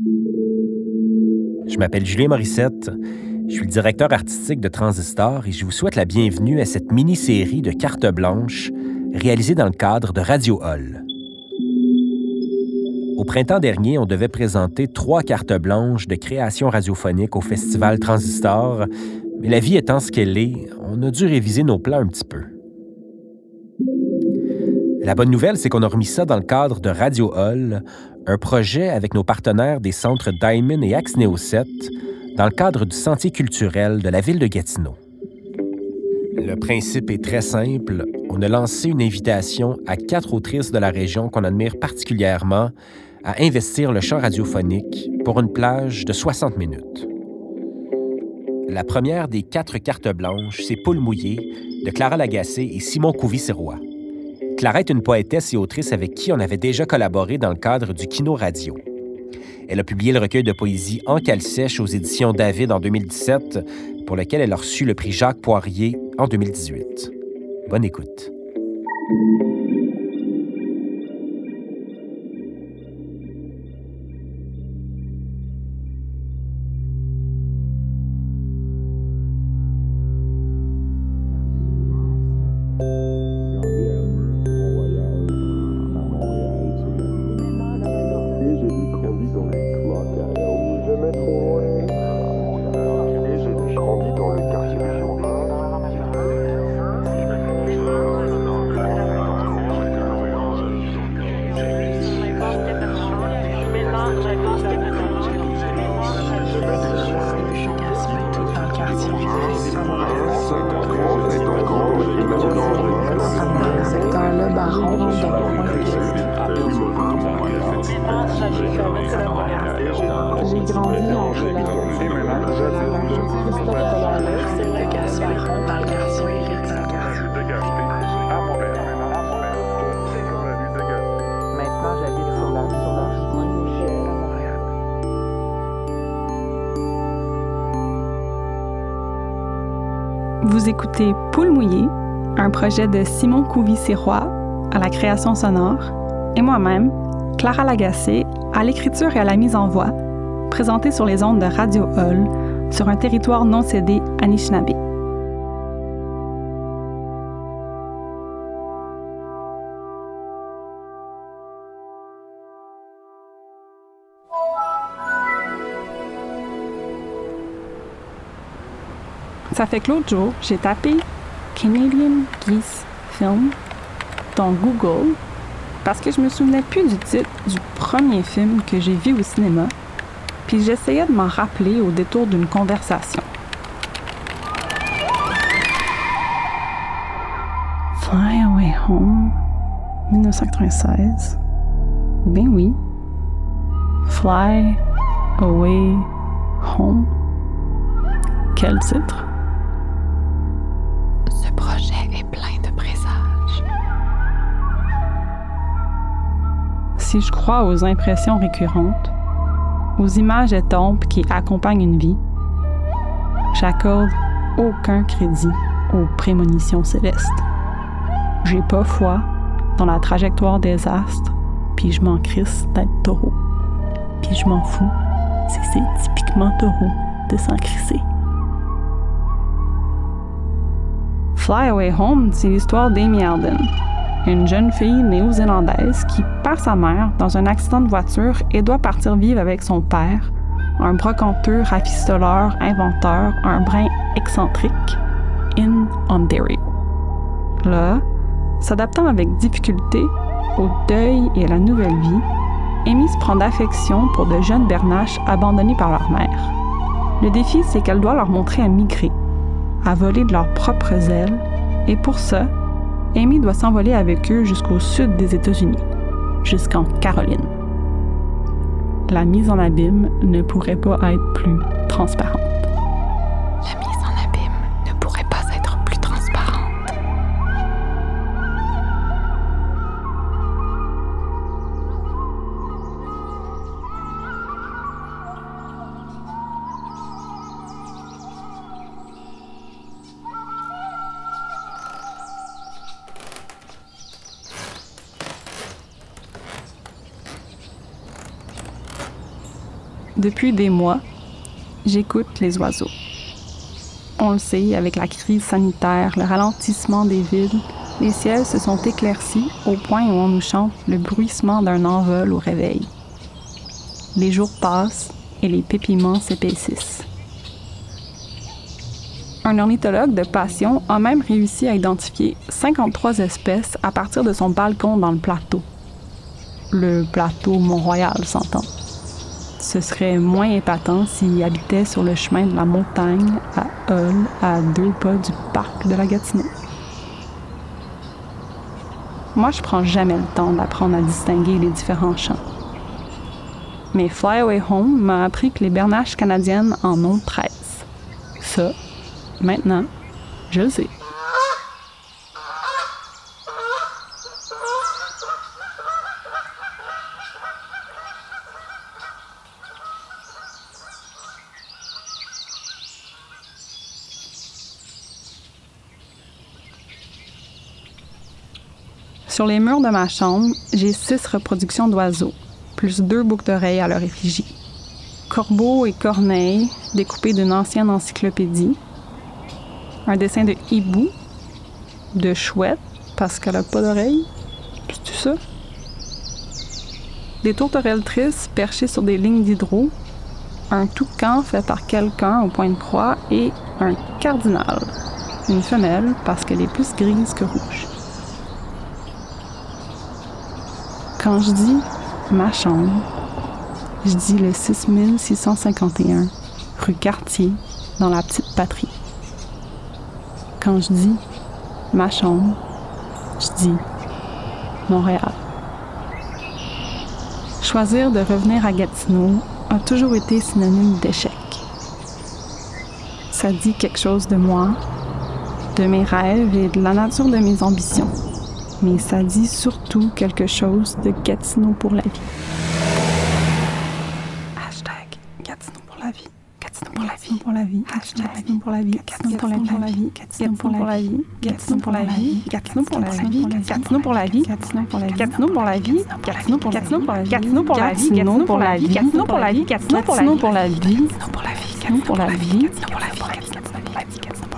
Je m'appelle Julien Morissette. Je suis le directeur artistique de Transistor et je vous souhaite la bienvenue à cette mini-série de cartes blanches réalisée dans le cadre de Radio Hall. Au printemps dernier, on devait présenter trois cartes blanches de création radiophonique au Festival Transistor, mais la vie étant ce qu'elle est, on a dû réviser nos plans un petit peu. La bonne nouvelle, c'est qu'on a remis ça dans le cadre de Radio Hall, un projet avec nos partenaires des centres Diamond et Axneo 7, dans le cadre du Sentier culturel de la ville de Gatineau. Le principe est très simple. On a lancé une invitation à quatre autrices de la région qu'on admire particulièrement à investir le chant radiophonique pour une plage de 60 minutes. La première des quatre cartes blanches, c'est Poule mouillée de Clara Lagacé et Simon Couvis-Sirois. Clara est une poétesse et autrice avec qui on avait déjà collaboré dans le cadre du Kino Radio. Elle a publié le recueil de poésie En cale sèche aux éditions David en 2017, pour lequel elle a reçu le prix Jacques Poirier en 2018. Bonne écoute. Vous écoutez Poule mouillée, un projet de Simon Couvis-Sirois à la création sonore et moi-même, Clara Lagacé, à l'écriture et à la mise en voix, présenté sur les ondes de Radio Hall sur un territoire non cédé Anishinaabe. Ça fait que l'autre jour, j'ai tapé Canadian Geese Film dans Google parce que je me souvenais plus du titre du premier film que j'ai vu au cinéma, puis j'essayais de m'en rappeler au détour d'une conversation. Fly Away Home, 1996. Ben oui. Fly Away Home. Quel titre? Si je crois aux impressions récurrentes, aux images étompes qui accompagnent une vie, j'accorde aucun crédit aux prémonitions célestes. J'ai pas foi dans la trajectoire des astres, puis je m'en crisse d'être taureau. Puis je m'en fous si c'est typiquement taureau de s'en crisser. Fly Away Home, c'est l'histoire d'Amy Alden, une jeune fille néo-zélandaise qui perd sa mère dans un accident de voiture et doit partir vivre avec son père, un brocanteux, rafistoleur, inventeur, un brin excentrique, in Ontario. Là, s'adaptant avec difficulté au deuil et à la nouvelle vie, Amy se prend d'affection pour de jeunes bernaches abandonnés par leur mère. Le défi, c'est qu'elle doit leur montrer à migrer, à voler de leurs propres ailes, et pour ça, Amy doit s'envoler avec eux jusqu'au sud des États-Unis, jusqu'en Caroline. La mise en abîme ne pourrait pas être plus transparente. Depuis des mois, j'écoute les oiseaux. On le sait, avec la crise sanitaire, le ralentissement des villes, les ciels se sont éclaircis au point où on nous chante le bruissement d'un envol au réveil. Les jours passent et les pépiments s'épaississent. Un ornithologue de passion a même réussi à identifier 53 espèces à partir de son balcon dans le plateau. Le plateau Mont-Royal, s'entend. Ce serait moins épatant s'il habitait sur le chemin de la montagne à Hull, à deux pas du parc de la Gatineau. Moi, je prends jamais le temps d'apprendre à distinguer les différents chants. Mais Fly Away Home m'a appris que les bernaches canadiennes en ont 13. Ça, maintenant, je sais. Sur les murs de ma chambre, j'ai six reproductions d'oiseaux, plus deux boucles d'oreilles à leur effigie. Corbeaux et corneilles, découpés d'une ancienne encyclopédie. Un dessin de hibou, de chouette, parce qu'elle n'a pas d'oreilles. C'est ça? Des tourterelles tristes perchées sur des lignes d'hydro. Un toucan fait par quelqu'un au point de croix et un cardinal, une femelle parce qu'elle est plus grise que rouge. Quand je dis ma chambre, je dis le 6651 rue Cartier dans la petite patrie. Quand je dis ma chambre, je dis Montréal. Choisir de revenir à Gatineau a toujours été synonyme d'échec. Ça dit quelque chose de moi, de mes rêves et de la nature de mes ambitions mais ça dit surtout quelque chose de Gatineau pour la vie. Hashtag Gatineau pour la vie. Gatineau pour la vie. Pour la vie. Gatineau pour la vie. Gatineau pour la vie. Gatineau pour la vie. Gatineau pour la vie. Gatineau pour la vie. Gatineau pour la vie. Gatineau pour la vie. Gatineau pour la vie. Gatineau pour la vie. Gatineau pour la vie. Gatineau pour la vie. Gatineau pour la vie. Gatineau pour la vie. Gatineau pour la vie. Gatineau pour la vie. Gatineau pour la vie. Gatineau pour la vie. Gatineau est une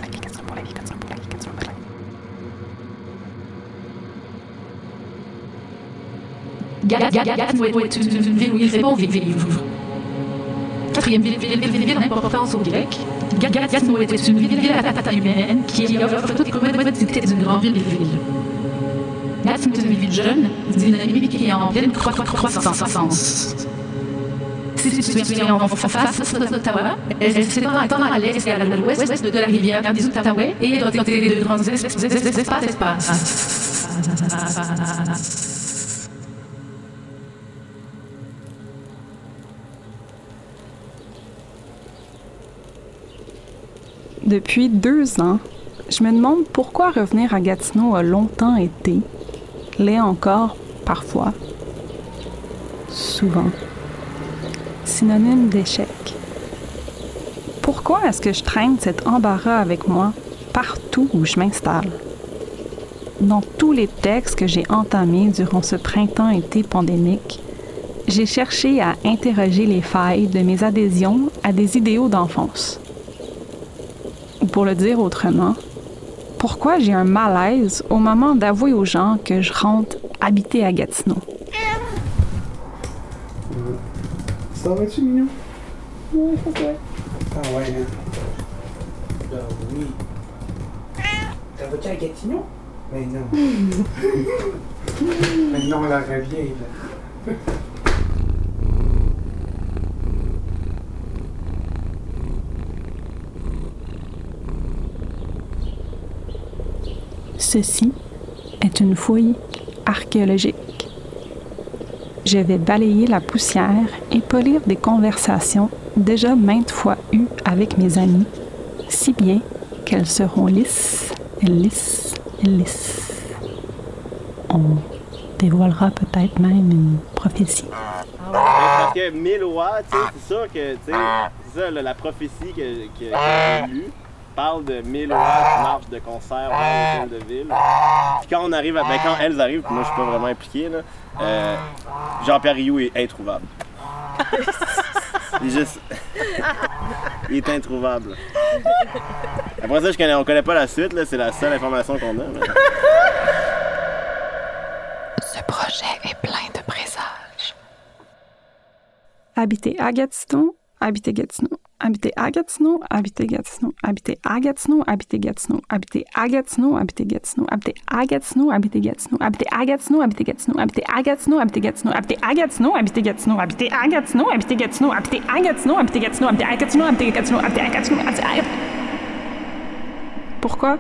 ville où il fait bon vivre. Quatrième ville, ville, ville, ville, au Grec. Gatineau est une ville à taille humaine qui offre toutes les d'une grande ville. Gatineau est une ville jeune, dynamique et en pleine croissance. Située en face d'Ottawa, elle s'étend à l'est et à l'ouest de la rivière des Outaouais et est de grands espaces. Depuis deux ans, je me demande pourquoi revenir à Gatineau a longtemps été, l'est encore parfois, souvent, synonyme d'échec. Pourquoi est-ce que je traîne cet embarras avec moi partout où je m'installe? Dans tous les textes que j'ai entamés durant ce printemps-été pandémique, j'ai cherché à interroger les failles de mes adhésions à des idéaux d'enfance pour le dire autrement, pourquoi j'ai un malaise au moment d'avouer aux gens que je rentre habiter à Gatineau? Ça va-tu, mignon? Oui, ça va. Ah ouais, hein? Ben oui. Ça va-tu à Gatineau? Ben non. ben non, la revient, là. Ceci est une fouille archéologique. Je vais balayer la poussière et polir des conversations déjà maintes fois eues avec mes amis, si bien qu'elles seront lisses, lisses, lisses. On dévoilera peut-être même une prophétie. Parce que Mélois, c'est sûr que, tu sais, la prophétie que j'ai lue parle de mille heures qui marchent de concert dans l'hôtel de ville. Puis quand on arrive à. Ben quand elles arrivent, puis moi je suis pas vraiment impliqué, là, euh, Jean-Pierre Rioux est introuvable. Il est juste. il est introuvable. Après ça, je connais, on connaît pas la suite, là, c'est la seule information qu'on a. mais- Ce projet est plein de présages. Habiter à Gatineau, habiter Gatineau, habiter à Gatineau, habiter Gatineau, habiter à Gatineau, habiter Gatineau, habiter à Gatineau, habiter Gatineau, habiter à Gatineau, habiter Gatineau, habiter à Gatineau, habiter Gatineau, habiter à Gatineau, habiter Gatineau, habiter à Gatineau, habiter Gatineau, habiter à Gatineau, habiter Gatineau, habiter à Gatineau, habiter Gatineau, habiter à Gatineau, habiter Gatineau, habiter à Gatineau, habiter à Pourquoi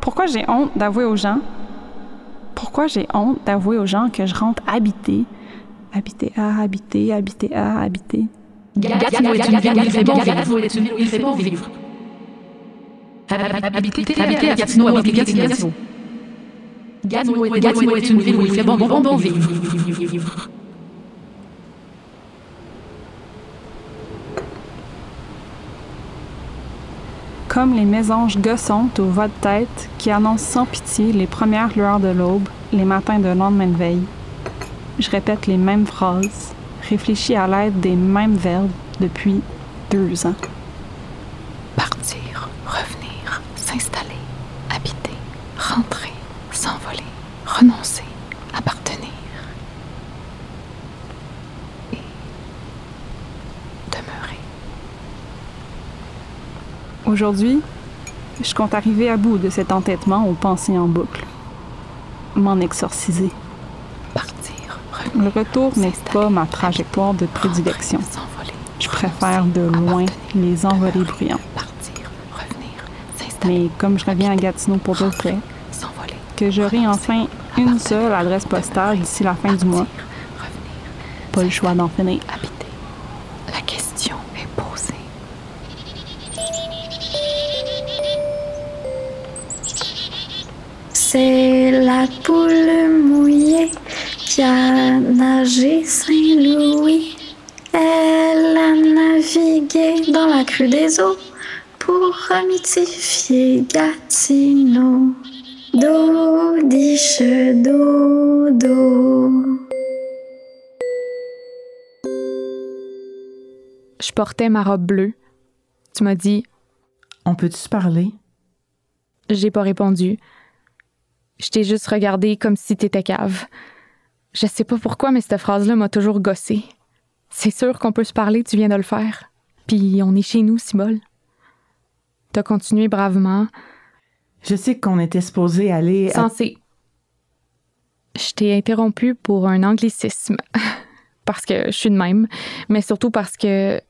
Pourquoi j'ai honte d'avouer aux gens Pourquoi j'ai honte d'avouer aux gens que je rentre habiter Habiter à, habiter, habiter à, habiter. Gatineau est une ville où il fait bon vivre. Gatineau est une ville où il fait bon vivre. Habiter habiter à Gatineau, habiter Gatineau. Gatineau est- Gatineau est une ville où il fait bon bon bon vivre. Comme les mésanges gossantes aux voix de tête qui annoncent sans pitié les premières lueurs de l'aube, les matins de lendemain de veille. Je répète les mêmes phrases, réfléchis à l'aide des mêmes verbes depuis deux ans. Partir, revenir, s'installer, habiter, rentrer, s'envoler, renoncer, appartenir. Et demeurer. Aujourd'hui, je compte arriver à bout de cet entêtement aux pensées en boucle. M'en exorciser. Le retour n'est pas ma trajectoire de prédilection. Je préfère de loin les envolées bruyantes. Mais comme je reviens à Gatineau pour de vrai, que j'aurai enfin une seule adresse postale d'ici la fin du mois, pas le choix d'en finir. Des eaux pour remitifier Gatineau. Do, diche, do, do. Je portais ma robe bleue. Tu m'as dit, On peut-tu se parler? j'ai pas répondu. Je t'ai juste regardé comme si t'étais cave. Je sais pas pourquoi, mais cette phrase-là m'a toujours gossé. C'est sûr qu'on peut se parler, tu viens de le faire. Puis on est chez nous, Cibole. T'as continué bravement, Je sais qu'on était supposé aller à... censé. Je t'ai interrompu pour un anglicisme. parce que je suis de même, mais surtout parce que.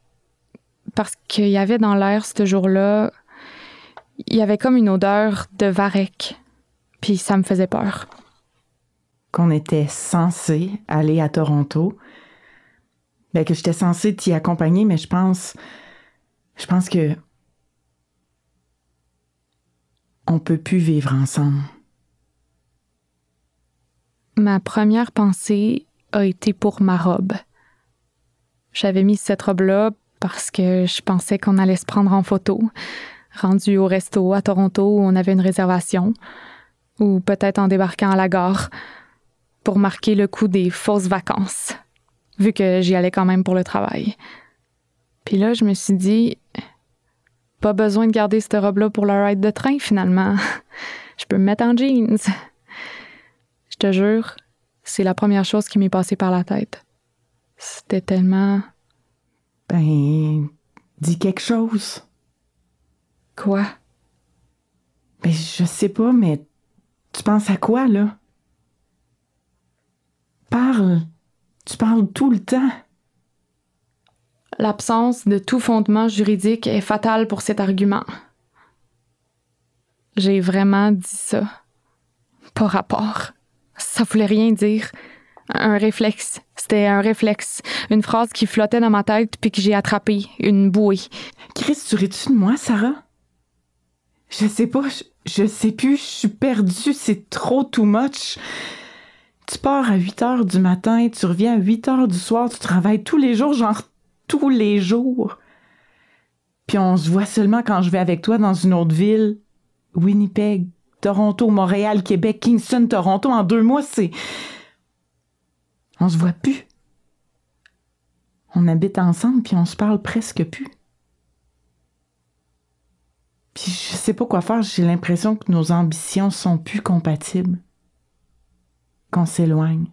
Parce qu'il y avait dans l'air ce jour-là. Il y avait comme une odeur de varech. Puis ça me faisait peur. qu'on était censé aller à Toronto. Ben, que j'étais censée t'y accompagner, mais je pense. Je pense que. On peut plus vivre ensemble. Ma première pensée a été pour ma robe. J'avais mis cette robe-là parce que je pensais qu'on allait se prendre en photo, rendu au resto à Toronto où on avait une réservation, ou peut-être en débarquant à la gare, pour marquer le coup des fausses vacances, vu que j'y allais quand même pour le travail. Puis là, je me suis dit, pas besoin de garder cette robe-là pour le ride de train finalement. Je peux me mettre en jeans. Je te jure, c'est la première chose qui m'est passée par la tête. C'était tellement. Ben. Dis quelque chose. Quoi? Ben, je sais pas, mais. Tu penses à quoi, là? Parle. Tu parles tout le temps. L'absence de tout fondement juridique est fatale pour cet argument. J'ai vraiment dit ça. Pas rapport. Ça voulait rien dire. Un réflexe. C'était un réflexe. Une phrase qui flottait dans ma tête puis que j'ai attrapé. Une bouée. Chris, tu ris-tu de moi, Sarah? Je sais pas, je, je sais plus, je suis perdue, c'est trop too much. Tu pars à 8 heures du matin, tu reviens à 8 heures du soir, tu travailles tous les jours, genre tous les jours. Puis on se voit seulement quand je vais avec toi dans une autre ville. Winnipeg, Toronto, Montréal, Québec, Kingston, Toronto, en deux mois, c'est. On se voit plus. On habite ensemble puis on se parle presque plus. Puis je sais pas quoi faire, j'ai l'impression que nos ambitions sont plus compatibles. Qu'on s'éloigne.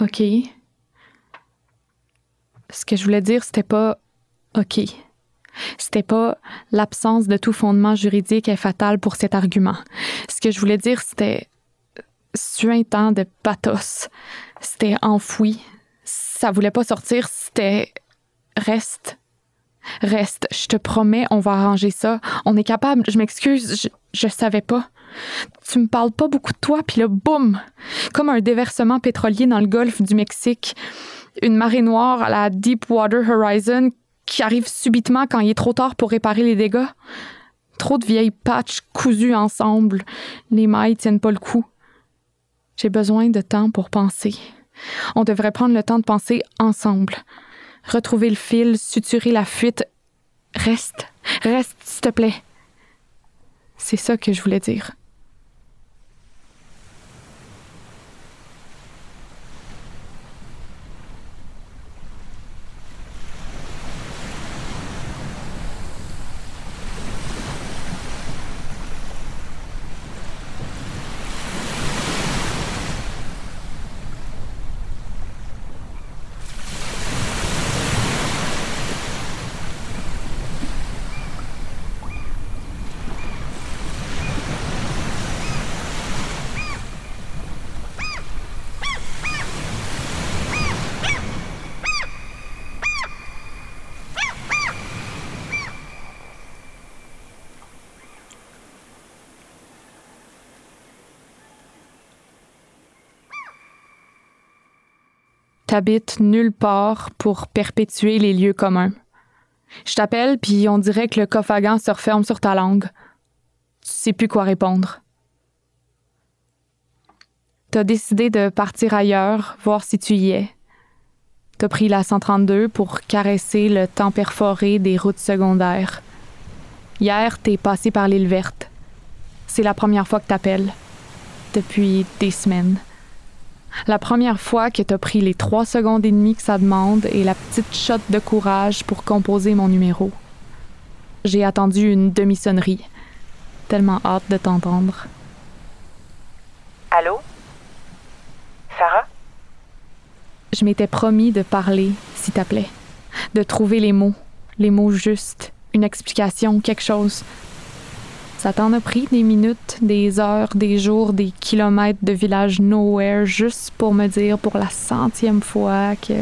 OK. Ce que je voulais dire, c'était pas OK. C'était pas l'absence de tout fondement juridique est fatale pour cet argument. Ce que je voulais dire, c'était suintant de pathos. C'était enfoui. Ça voulait pas sortir, c'était reste. Reste, je te promets, on va arranger ça. On est capable, je m'excuse, je, je savais pas. Tu me parles pas beaucoup de toi, puis là, boum! Comme un déversement pétrolier dans le golfe du Mexique. Une marée noire à la Deepwater Horizon qui arrive subitement quand il est trop tard pour réparer les dégâts. Trop de vieilles patches cousues ensemble. Les mailles tiennent pas le coup. J'ai besoin de temps pour penser. On devrait prendre le temps de penser ensemble retrouver le fil, suturer la fuite. Reste, reste, s'il te plaît. C'est ça que je voulais dire. T'habites nulle part pour perpétuer les lieux communs. Je t'appelle, puis on dirait que le coffre se referme sur ta langue. Tu sais plus quoi répondre. T'as décidé de partir ailleurs, voir si tu y es. T'as pris la 132 pour caresser le temps perforé des routes secondaires. Hier, t'es passé par l'île verte. C'est la première fois que t'appelles. Depuis des semaines. La première fois que t'as pris les trois secondes et demie que ça demande et la petite shot de courage pour composer mon numéro. J'ai attendu une demi-sonnerie. Tellement hâte de t'entendre. Allô? Sarah? Je m'étais promis de parler, s'il te plaît. De trouver les mots, les mots justes, une explication, quelque chose. Ça t'en a pris des minutes, des heures, des jours, des kilomètres de village nowhere juste pour me dire pour la centième fois que.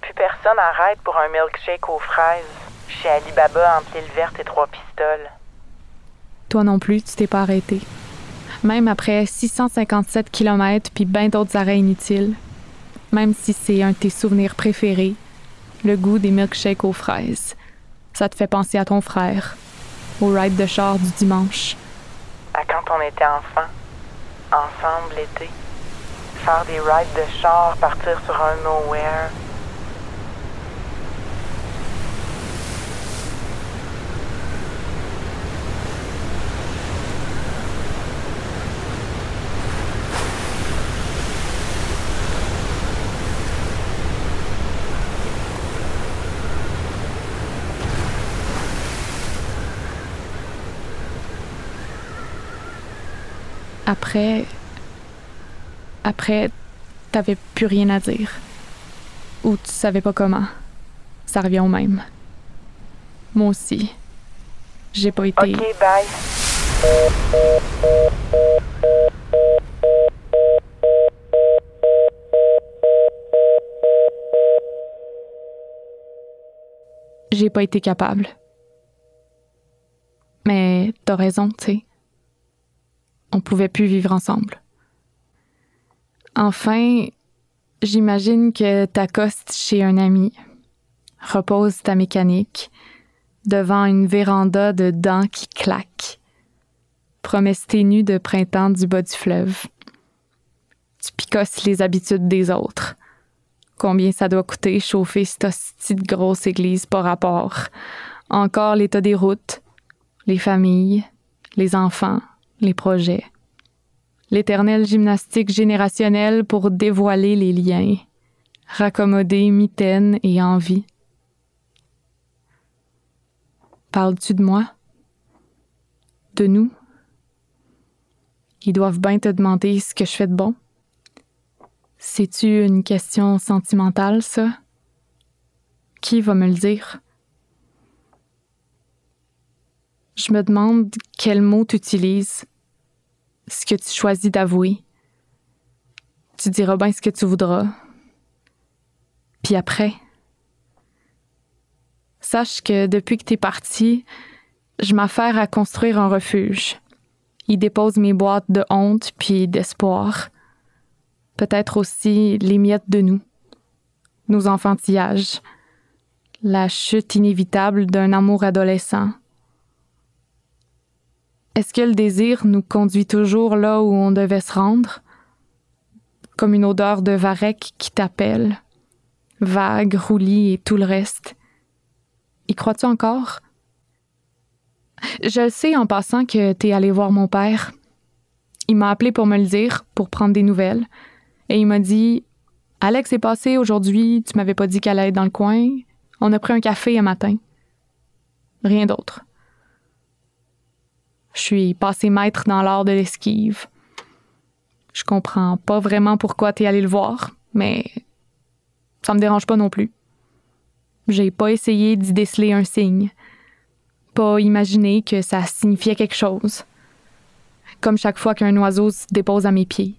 Plus personne arrête pour un milkshake aux fraises chez Alibaba entre l'île verte et trois pistoles. Toi non plus, tu t'es pas arrêté. Même après 657 kilomètres puis bien d'autres arrêts inutiles. Même si c'est un de tes souvenirs préférés, le goût des milkshakes aux fraises. Ça te fait penser à ton frère, au ride de char du dimanche. À quand on était enfant, ensemble l'été, faire des rides de char, partir sur un nowhere. Après. Après, t'avais plus rien à dire. Ou tu savais pas comment. Ça revient au même. Moi aussi. J'ai pas été. Ok, bye. J'ai pas été capable. Mais t'as raison, tu sais. On pouvait plus vivre ensemble. Enfin, j'imagine que t'accostes chez un ami, repose ta mécanique devant une véranda de dents qui claquent, promesse ténue de printemps du bas du fleuve. Tu picosses les habitudes des autres. Combien ça doit coûter chauffer cette hostie de grosse église par rapport? Encore l'état des routes, les familles, les enfants, les projets. L'éternelle gymnastique générationnelle pour dévoiler les liens, raccommodée, mitaine et envie. Parles-tu de moi? De nous? Ils doivent bien te demander ce que je fais de bon. C'est-tu une question sentimentale, ça? Qui va me le dire? Je me demande quel mot tu utilises, ce que tu choisis d'avouer. Tu diras bien ce que tu voudras. Puis après, sache que depuis que t'es parti, je m'affaire à construire un refuge. Il dépose mes boîtes de honte puis d'espoir. Peut-être aussi les miettes de nous, nos enfantillages, la chute inévitable d'un amour adolescent. Est-ce que le désir nous conduit toujours là où on devait se rendre? Comme une odeur de varech qui t'appelle, vague, roulis et tout le reste. Y crois-tu encore? Je sais en passant que t'es allé voir mon père. Il m'a appelé pour me le dire, pour prendre des nouvelles. Et il m'a dit Alex est passé aujourd'hui, tu m'avais pas dit qu'elle allait être dans le coin. On a pris un café un matin. Rien d'autre. Je suis passé maître dans l'art de l'esquive. Je comprends pas vraiment pourquoi t'es allé le voir, mais ça me dérange pas non plus. J'ai pas essayé d'y déceler un signe pas imaginer que ça signifiait quelque chose. Comme chaque fois qu'un oiseau se dépose à mes pieds.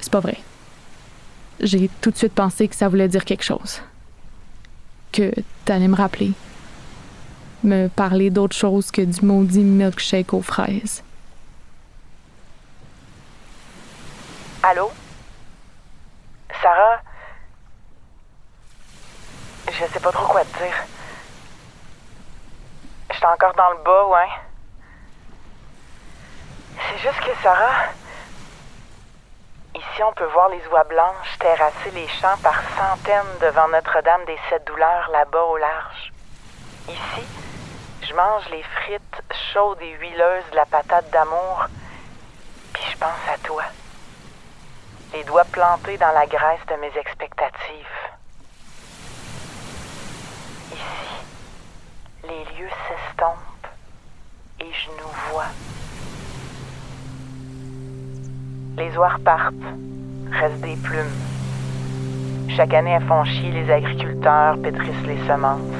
C'est pas vrai. J'ai tout de suite pensé que ça voulait dire quelque chose. Que t'allais me rappeler. Me parler d'autre chose que du maudit milkshake aux fraises. Allô? Sarah? Je sais pas trop quoi te dire. J'étais encore dans le bas, ouais. C'est juste que Sarah. Ici, on peut voir les oies blanches terrasser les champs par centaines devant Notre-Dame des Sept Douleurs là-bas au large. Ici, je mange les frites chaudes et huileuses de la patate d'amour, puis je pense à toi. Les doigts plantés dans la graisse de mes expectatives. les lieux s'estompent et je nous vois. Les oies repartent, restent des plumes. Chaque année, elles font chier les agriculteurs, pétrissent les semences.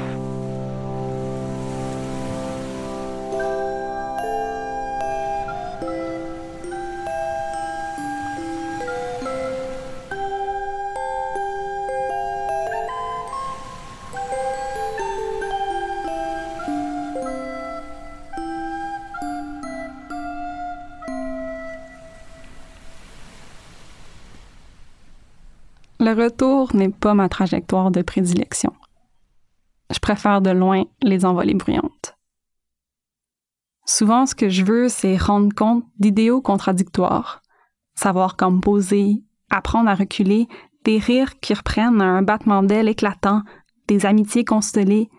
Le retour n'est pas ma trajectoire de prédilection. Je préfère de loin les envolées bruyantes. Souvent, ce que je veux, c'est rendre compte d'idéaux contradictoires, savoir composer, apprendre à reculer, des rires qui reprennent un battement d'ailes éclatant, des amitiés constellées,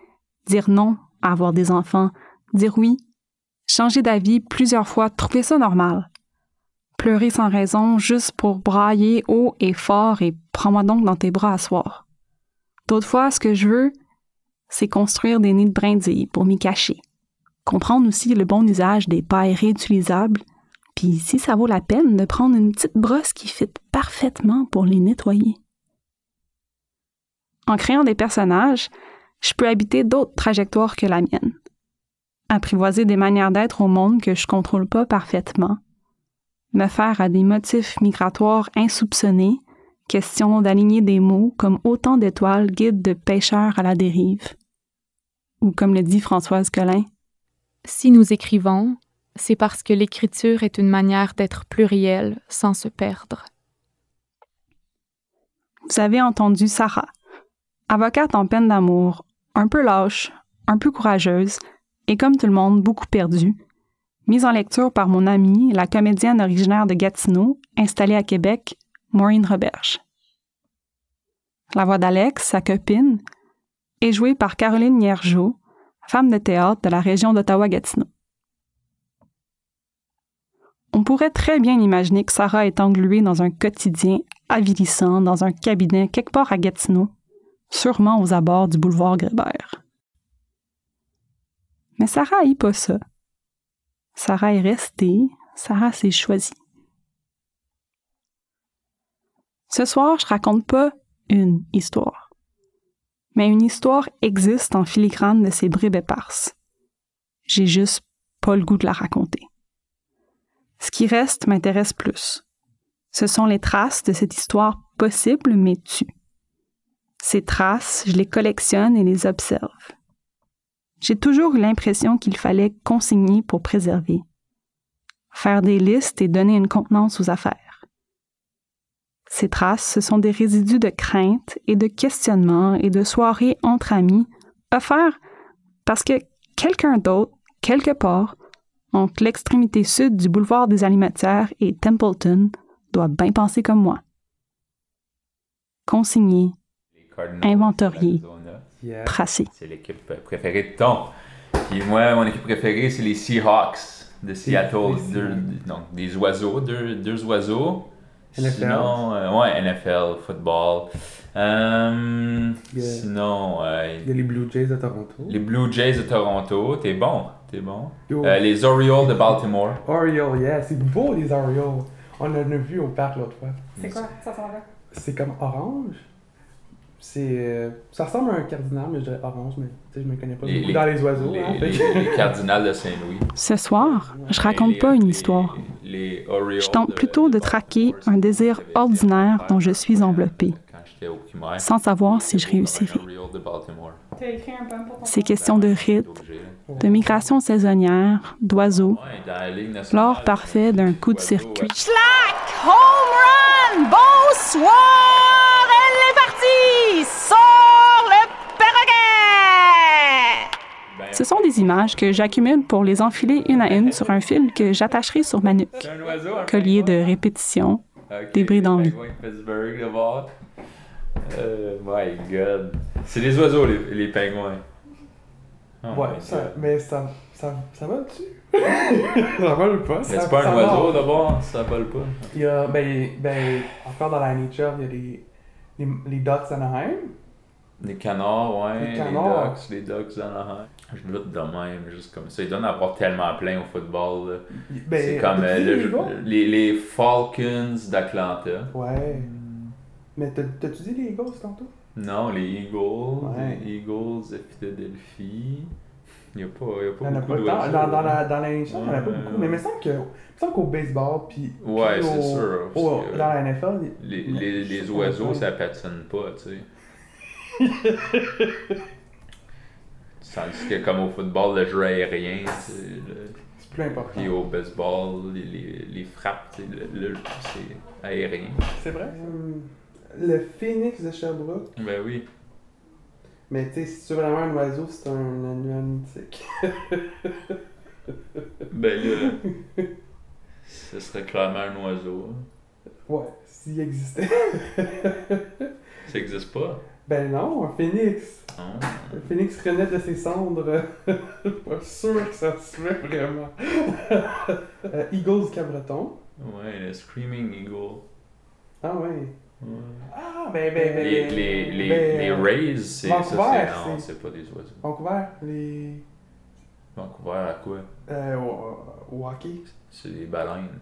dire non à avoir des enfants, dire oui, changer d'avis plusieurs fois, trouver ça normal pleurer sans raison juste pour brailler haut et fort et prends-moi donc dans tes bras à soir. D'autres fois, ce que je veux, c'est construire des nids de brindilles pour m'y cacher. Comprendre aussi le bon usage des pailles réutilisables, puis si ça vaut la peine de prendre une petite brosse qui fit parfaitement pour les nettoyer. En créant des personnages, je peux habiter d'autres trajectoires que la mienne. Apprivoiser des manières d'être au monde que je contrôle pas parfaitement, me faire à des motifs migratoires insoupçonnés, question d'aligner des mots comme autant d'étoiles guides de pêcheurs à la dérive. Ou comme le dit Françoise Collin. Si nous écrivons, c'est parce que l'écriture est une manière d'être plurielle sans se perdre. Vous avez entendu Sarah, avocate en peine d'amour, un peu lâche, un peu courageuse, et comme tout le monde, beaucoup perdue, mise en lecture par mon amie, la comédienne originaire de Gatineau, installée à Québec, Maureen Roberge. La voix d'Alex, sa copine, est jouée par Caroline Niergeau, femme de théâtre de la région d'Ottawa-Gatineau. On pourrait très bien imaginer que Sarah est engluée dans un quotidien avilissant, dans un cabinet quelque part à Gatineau, sûrement aux abords du boulevard Grébert. Mais Sarah haït pas ça. Sarah est restée, Sarah s'est choisie. Ce soir, je raconte pas une histoire. Mais une histoire existe en filigrane de ces bribes éparses. J'ai juste pas le goût de la raconter. Ce qui reste m'intéresse plus. Ce sont les traces de cette histoire possible mais tue. Ces traces, je les collectionne et les observe. J'ai toujours eu l'impression qu'il fallait consigner pour préserver. Faire des listes et donner une contenance aux affaires. Ces traces, ce sont des résidus de crainte et de questionnement et de soirées entre amis offerts parce que quelqu'un d'autre, quelque part, entre l'extrémité sud du boulevard des Alimentaires et Templeton, doit bien penser comme moi. Consigner, inventorier, tracé. C'est l'équipe préférée de ton. Puis moi, mon équipe préférée, c'est les Seahawks de Seattle. Deux- donc, des oiseaux, deux, deux oiseaux. NFL. Sinon, euh, ouais, NFL, football. Yeah. Sinon, euh, Il y a les Blue Jays de Toronto. les Blue Jays de Toronto. T'es bon, t'es bon. Euh, les Orioles de Baltimore. Oriole, yeah, c'est beau les Orioles. On en a vu au parc l'autre fois. C'est quoi? Ça s'en va? C'est comme orange. C'est, euh, ça ressemble à un cardinal, mais je dirais orange, mais tu sais, je me connais pas Les- beaucoup les- dans les oiseaux. Les, hein, les- fait que- les Cardinals de Saint-Louis. Ce soir, je raconte pas une histoire. Je tente de- plutôt de traquer un désir ordinaire dont je suis enveloppée, sans savoir si je réussirai. Ces questions de rythme, de migration saisonnière, d'oiseaux, l'or parfait d'un coup de circuit. Home run! Bonsoir! Elle est partie! Sort le perroquet! ben, Ce sont des images que j'accumule pour les enfiler une à une sur un fil que j'attacherai sur ma nuque. C'est un oiseau, un Collier de répétition, débris d'envie. bord. Euh, my god. C'est des oiseaux, les, les pingouins. Oh Ouais, ça, mais ça, ça, ça va dessus? ça vole pas. Mais c'est pas ça un oiseau d'abord, ça vole pas. Il y a, ben, ben, encore dans la nature, il y a les, les, les Ducks Anaheim. Les canards, ouais. Les Les, canards. ducks, les ducks d'Anaheim. Je lutte de même, juste comme ça. Il doit en avoir tellement plein au football. là. Ben, c'est comme euh, le- les les, les Falcons d'Atlanta. Ouais. Mais t'as- t'as-tu dit les Eagles tantôt? Non, les Eagles. Ouais. Les Eagles de Philadelphie. Il n'y a pas, il y a pas y en a beaucoup d'oiseaux. Dans, dans la, dans la NHL, il y en a pas beaucoup. Mais il me semble que- il me semble qu'au baseball, puis, Ouais, c'est sûr, au- dans la NFL, Les, les, les oiseaux, ça patine pas, tu sais. Tandis que comme au football, le jeu aérien, le- c'est plus important. puis au baseball, les, les, les frappes, le, le- c'est aérien. C'est vrai? Hum, Le Phoenix de Sherbrooke. Ben oui. Mais tu sais, si tu veux vraiment un oiseau, c'est un annuel mythique. Ben là, ce serait clairement un oiseau. hein. Ouais, s'il existait. Ça existe pas. Ben non, un phénix. Non. Un phénix renaît de ses cendres. pas sûr que ça se fait vraiment. Euh, Eagles Cabreton. Ouais, le Screaming Eagle. Ah ouais. Ouais. Ah ben ben ben. Les, les, les, ben, les Rays, c'est ça, Vancouver, c'est non, c'est- c'est pas des oiseaux. Vancouver, les. Vancouver, à quoi? Euh, au, au hockey. C'est des baleines.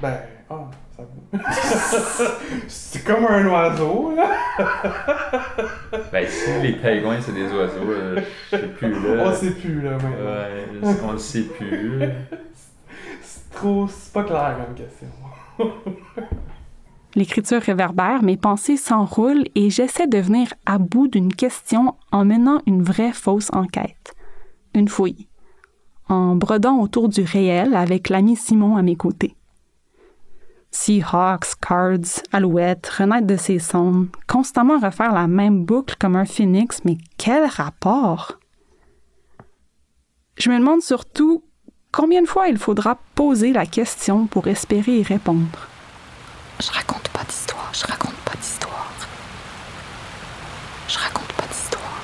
Ben, ah, ça vaut. c'est comme un oiseau, là. Ben, si les pingouins, c'est des oiseaux, euh, je sais plus là. On sait plus, là, maintenant. Ouais, qu'on le sait plus? C'est trop. C'est pas clair comme question. L'écriture réverbère, mes pensées s'enroulent et j'essaie de venir à bout d'une question en menant une vraie fausse enquête. Une fouille. En brodant autour du réel avec l'ami Simon à mes côtés. Seahawks, Cards, Alouettes, renaître de ses cendres, constamment refaire la même boucle comme un phénix, mais quel rapport? Je me demande surtout combien de fois il faudra poser la question pour espérer y répondre. Je raconte pas d'histoire, je raconte pas d'histoire. Je raconte pas d'histoire.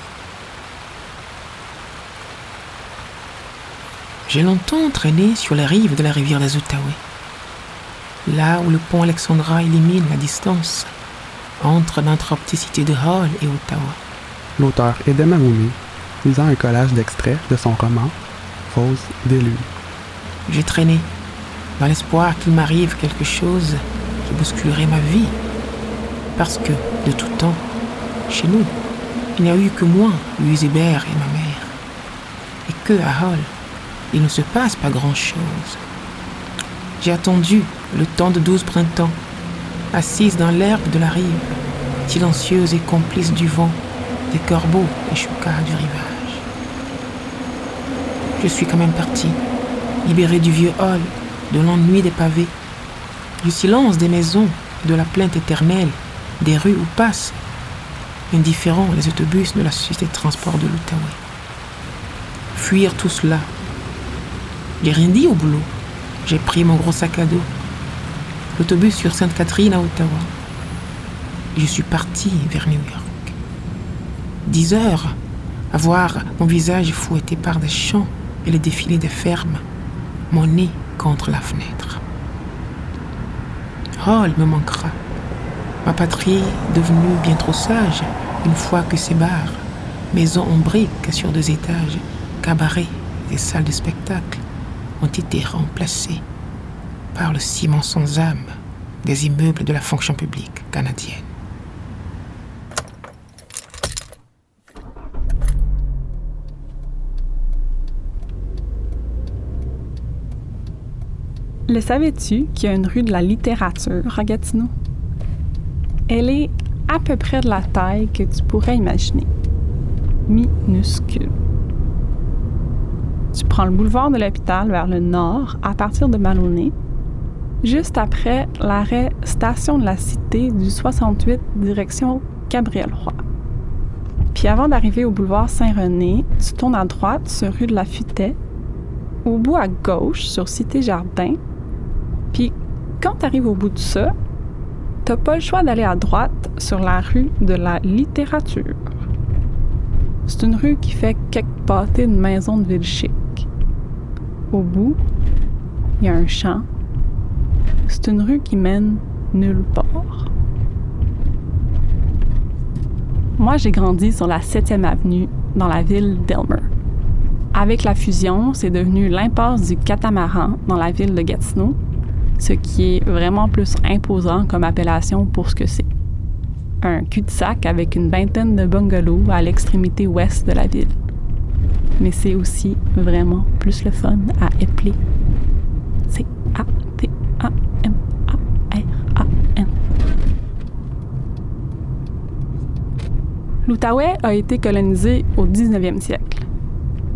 J'ai longtemps traîné sur les rives de la rivière des Outaouais, là où le pont Alexandra élimine la distance entre notre petite cité de Hall et Ottawa. L'auteur Edem Amoumi, lisant un collage d'extraits de son roman des Lunes. J'ai traîné, dans l'espoir qu'il m'arrive quelque chose qui bousculerait ma vie. Parce que, de tout temps, chez nous, il n'y a eu que moi, Louise Hébert et ma mère. Et que, à Hall, il ne se passe pas grand-chose. J'ai attendu le temps de douze printemps, assise dans l'herbe de la rive, silencieuse et complice du vent, des corbeaux et choucas du rivage. Je suis quand même partie, libérée du vieux hall, de l'ennui des pavés, du silence des maisons et de la plainte éternelle des rues où passent, indifférents les autobus de la société de transport de l'Outaouais. Fuir tout cela. J'ai rien dit au boulot. J'ai pris mon gros sac à dos. L'autobus sur Sainte-Catherine à Ottawa. Je suis partie vers New York. Dix heures à voir mon visage fouetté par des champs et le défilé des fermes, mon nez contre la fenêtre. Hall me manquera. Ma patrie devenue bien trop sage une fois que ces bars, maisons en briques sur deux étages, cabarets et salles de spectacle ont été remplacés par le ciment sans âme des immeubles de la fonction publique canadienne. Le savais-tu qu'il y a une rue de la littérature à Gatineau? Elle est à peu près de la taille que tu pourrais imaginer. Minuscule. Tu prends le boulevard de l'hôpital vers le nord à partir de Maloney, juste après l'arrêt Station de la Cité du 68 direction Gabriel-Roy. Puis avant d'arriver au boulevard Saint-René, tu tournes à droite sur rue de la Futaie, au bout à gauche sur Cité Jardin, puis quand tu arrives au bout de ça, t'as pas le choix d'aller à droite sur la rue de la littérature. C'est une rue qui fait quelques pâtés de maisons de ville chic. Au bout, il y a un champ. C'est une rue qui mène nulle part. Moi, j'ai grandi sur la 7e avenue dans la ville d'Elmer. Avec la fusion, c'est devenu l'impasse du catamaran dans la ville de Gatineau, ce qui est vraiment plus imposant comme appellation pour ce que c'est. Un cul-de-sac avec une vingtaine de bungalows à l'extrémité ouest de la ville. Mais c'est aussi vraiment plus le fun à épeler. C'est A-T-A-M-A-R-A-N. L'Outaouais a été colonisé au 19e siècle.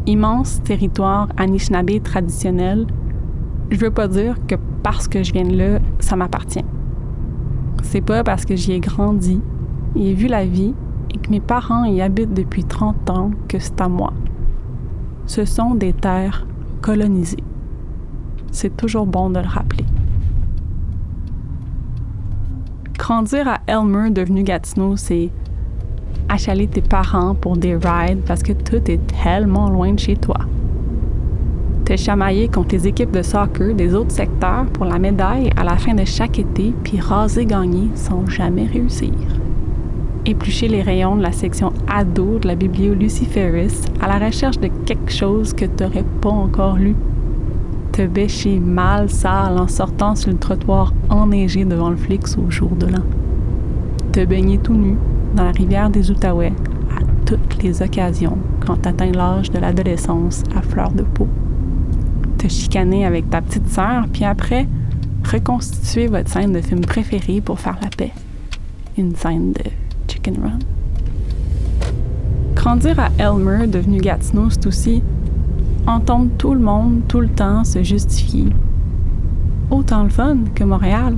Immense territoire Anishinaabe traditionnel, je veux pas dire que parce que je viens de là, ça m'appartient. C'est pas parce que j'y ai grandi, y ai vu la vie et que mes parents y habitent depuis 30 ans que c'est à moi. Ce sont des terres colonisées. C'est toujours bon de le rappeler. Grandir à Elmer, devenu Gatineau, c'est achaler tes parents pour des rides parce que tout est tellement loin de chez toi te chamailler contre les équipes de soccer des autres secteurs pour la médaille à la fin de chaque été, puis raser gagner sans jamais réussir. Éplucher les rayons de la section ado de la biblio Lucy Ferris à la recherche de quelque chose que tu n'aurais pas encore lu. Te bêcher mal sale en sortant sur le trottoir enneigé devant le Flix au jour de l'an. Te baigner tout nu dans la rivière des Outaouais à toutes les occasions quand tu atteins l'âge de l'adolescence à fleur de peau te chicaner avec ta petite sœur, puis après, reconstituer votre scène de film préféré pour faire la paix. Une scène de Chicken Run. Grandir à Elmer, devenu Gatineau, c'est aussi entendre tout le monde, tout le temps, se justifier. Autant le fun que Montréal.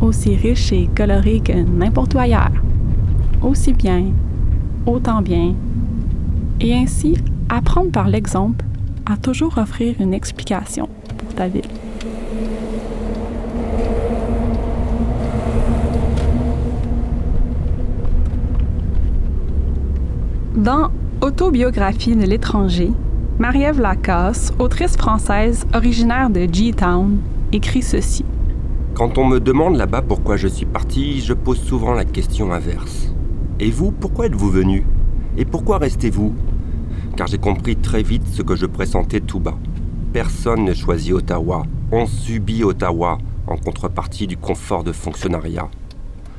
Aussi riche et coloré que n'importe où ailleurs. Aussi bien, autant bien. Et ainsi, apprendre par l'exemple à toujours offrir une explication pour ta ville. Dans Autobiographie de l'étranger, Marie-Ève Lacasse, autrice française originaire de G-Town, écrit ceci. Quand on me demande là-bas pourquoi je suis parti, je pose souvent la question inverse. Et vous, pourquoi êtes-vous venu Et pourquoi restez-vous Car j'ai compris très vite ce que je pressentais tout bas. Personne ne choisit Ottawa, on subit Ottawa en contrepartie du confort de fonctionnariat.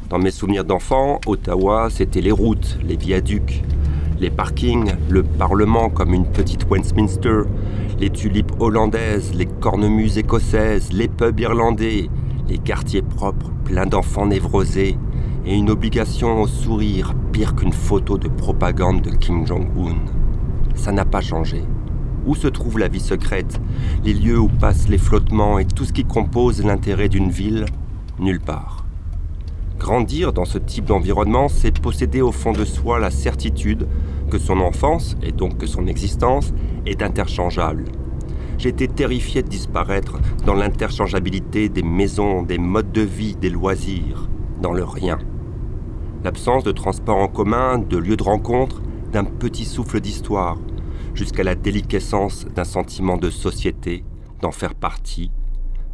Dans mes souvenirs d'enfant, Ottawa, c'était les routes, les viaducs, les parkings, le Parlement comme une petite Westminster, les tulipes hollandaises, les cornemuses écossaises, les pubs irlandais, les quartiers propres pleins d'enfants névrosés, et une obligation au sourire pire qu'une photo de propagande de Kim Jong-un. Ça n'a pas changé. Où se trouve la vie secrète, les lieux où passent les flottements et tout ce qui compose l'intérêt d'une ville? Nulle part. Grandir dans ce type d'environnement, c'est posséder au fond de soi la certitude que son enfance, et donc que son existence, est interchangeable. J'étais terrifié de disparaître dans l'interchangeabilité des maisons, des modes de vie, des loisirs, dans le rien. L'absence de transport en commun, de lieux de rencontre, d'un petit souffle d'histoire, jusqu'à la déliquescence d'un sentiment de société, d'en faire partie.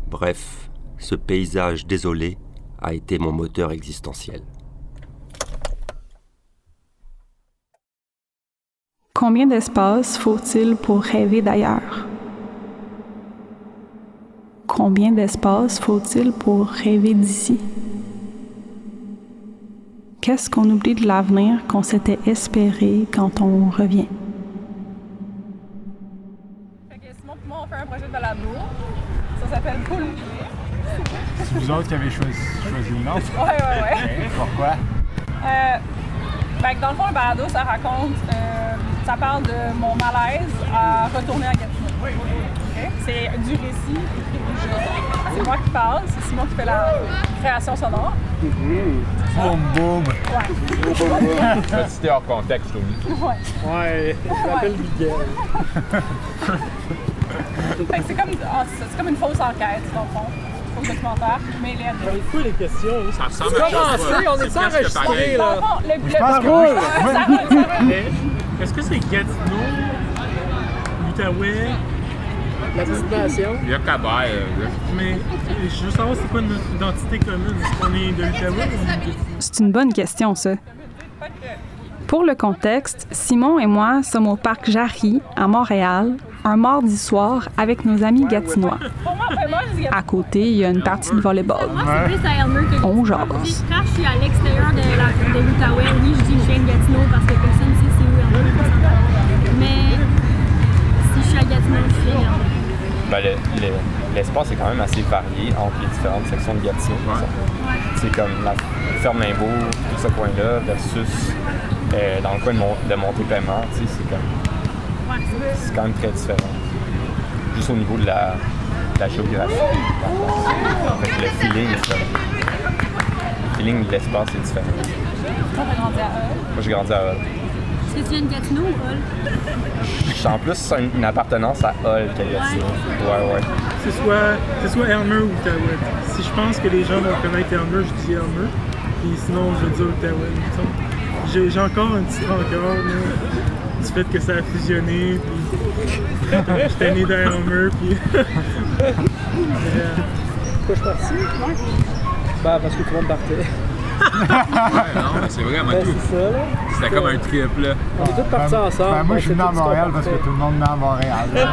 Bref, ce paysage désolé a été mon moteur existentiel. Combien d'espace faut-il pour rêver d'ailleurs? Combien d'espace faut-il pour rêver d'ici? Qu'est-ce qu'on oublie de l'avenir qu'on s'était espéré quand on revient? Simon et moi, on fait un projet de balado. Ça s'appelle Poule C'est vous autres qui avez choisi, choisi le nom? Ouais, ouais, ouais. Ok, Pourquoi? Euh, ben, dans le fond, le balado, ça raconte, euh, ça parle de mon malaise à retourner à Gatineau. C'est du récit. C'est moi qui parle, c'est Simon qui fait la création sonore. Boum, boum. Ouais. C'était hors contexte, oui. Ouais. Ouais, je m'appelle Miguel. C'est comme, ah, c'est comme une fausse enquête, dans le fond. Faux documentaire, mais les C'est quoi les questions? Ça ressemble à ça, commencé, on est enregistré, pareil. là. Dans le fond, le- Je le- pense que Ouais, oui. ça roule, ça roule. Mais Est-ce que c'est Gatineau, l'Outaouais, la? Il y a Cabay. euh, Mais je veux savoir c'est quoi notre identité commune? Est-ce qu'on est de l'Outaouais ou C'est une bonne question, ça. Pour le contexte, Simon et moi sommes au parc Jarry, à Montréal, un mardi soir avec nos amis gatinois. À côté, il y a une partie de volleyball. Moi, c'est plus à Elmer que On jase. Quand je suis à l'extérieur de l'Outaouais, oui, je dis que je viens de Gatineau parce que personne Ben, le- le- l'espace est quand même assez varié entre les différentes sections de Gatineau. C'est comme la ferme Limbourg, tout ce coin-là, versus euh, dans le coin de, Mon- de Monté-Paiement, c'est comme. C'est quand même très différent. Juste au niveau de la, de la géographie. Fait le feeling est comme. Le feeling de l'espace est différent. Moi, j'ai grandi à Hull. Est-ce que tu viens de Gatineau ou Hall? J'ai en plus une, une appartenance à Hull qu'à Gatineau. Ouais, ouais. C'est soit, c'est soit Elmer ou Outaouais. Si je pense que les gens vont connaître Elmer, je dis Elmer. Puis sinon, je dis Outaouais. J'ai, j'ai encore un petit rancœur là, du fait que ça a fusionné. Puis j'étais né dans Elmer. Puis. Pourquoi je suis parti? Bah, parce que tout le monde partait. Ouais, non, mais c'est vraiment Ben, tout. C'était comme un trip, là. On est tous partis ensemble. Ben, moi, je suis venu à Montréal parce que tout le monde venait à Montréal. là.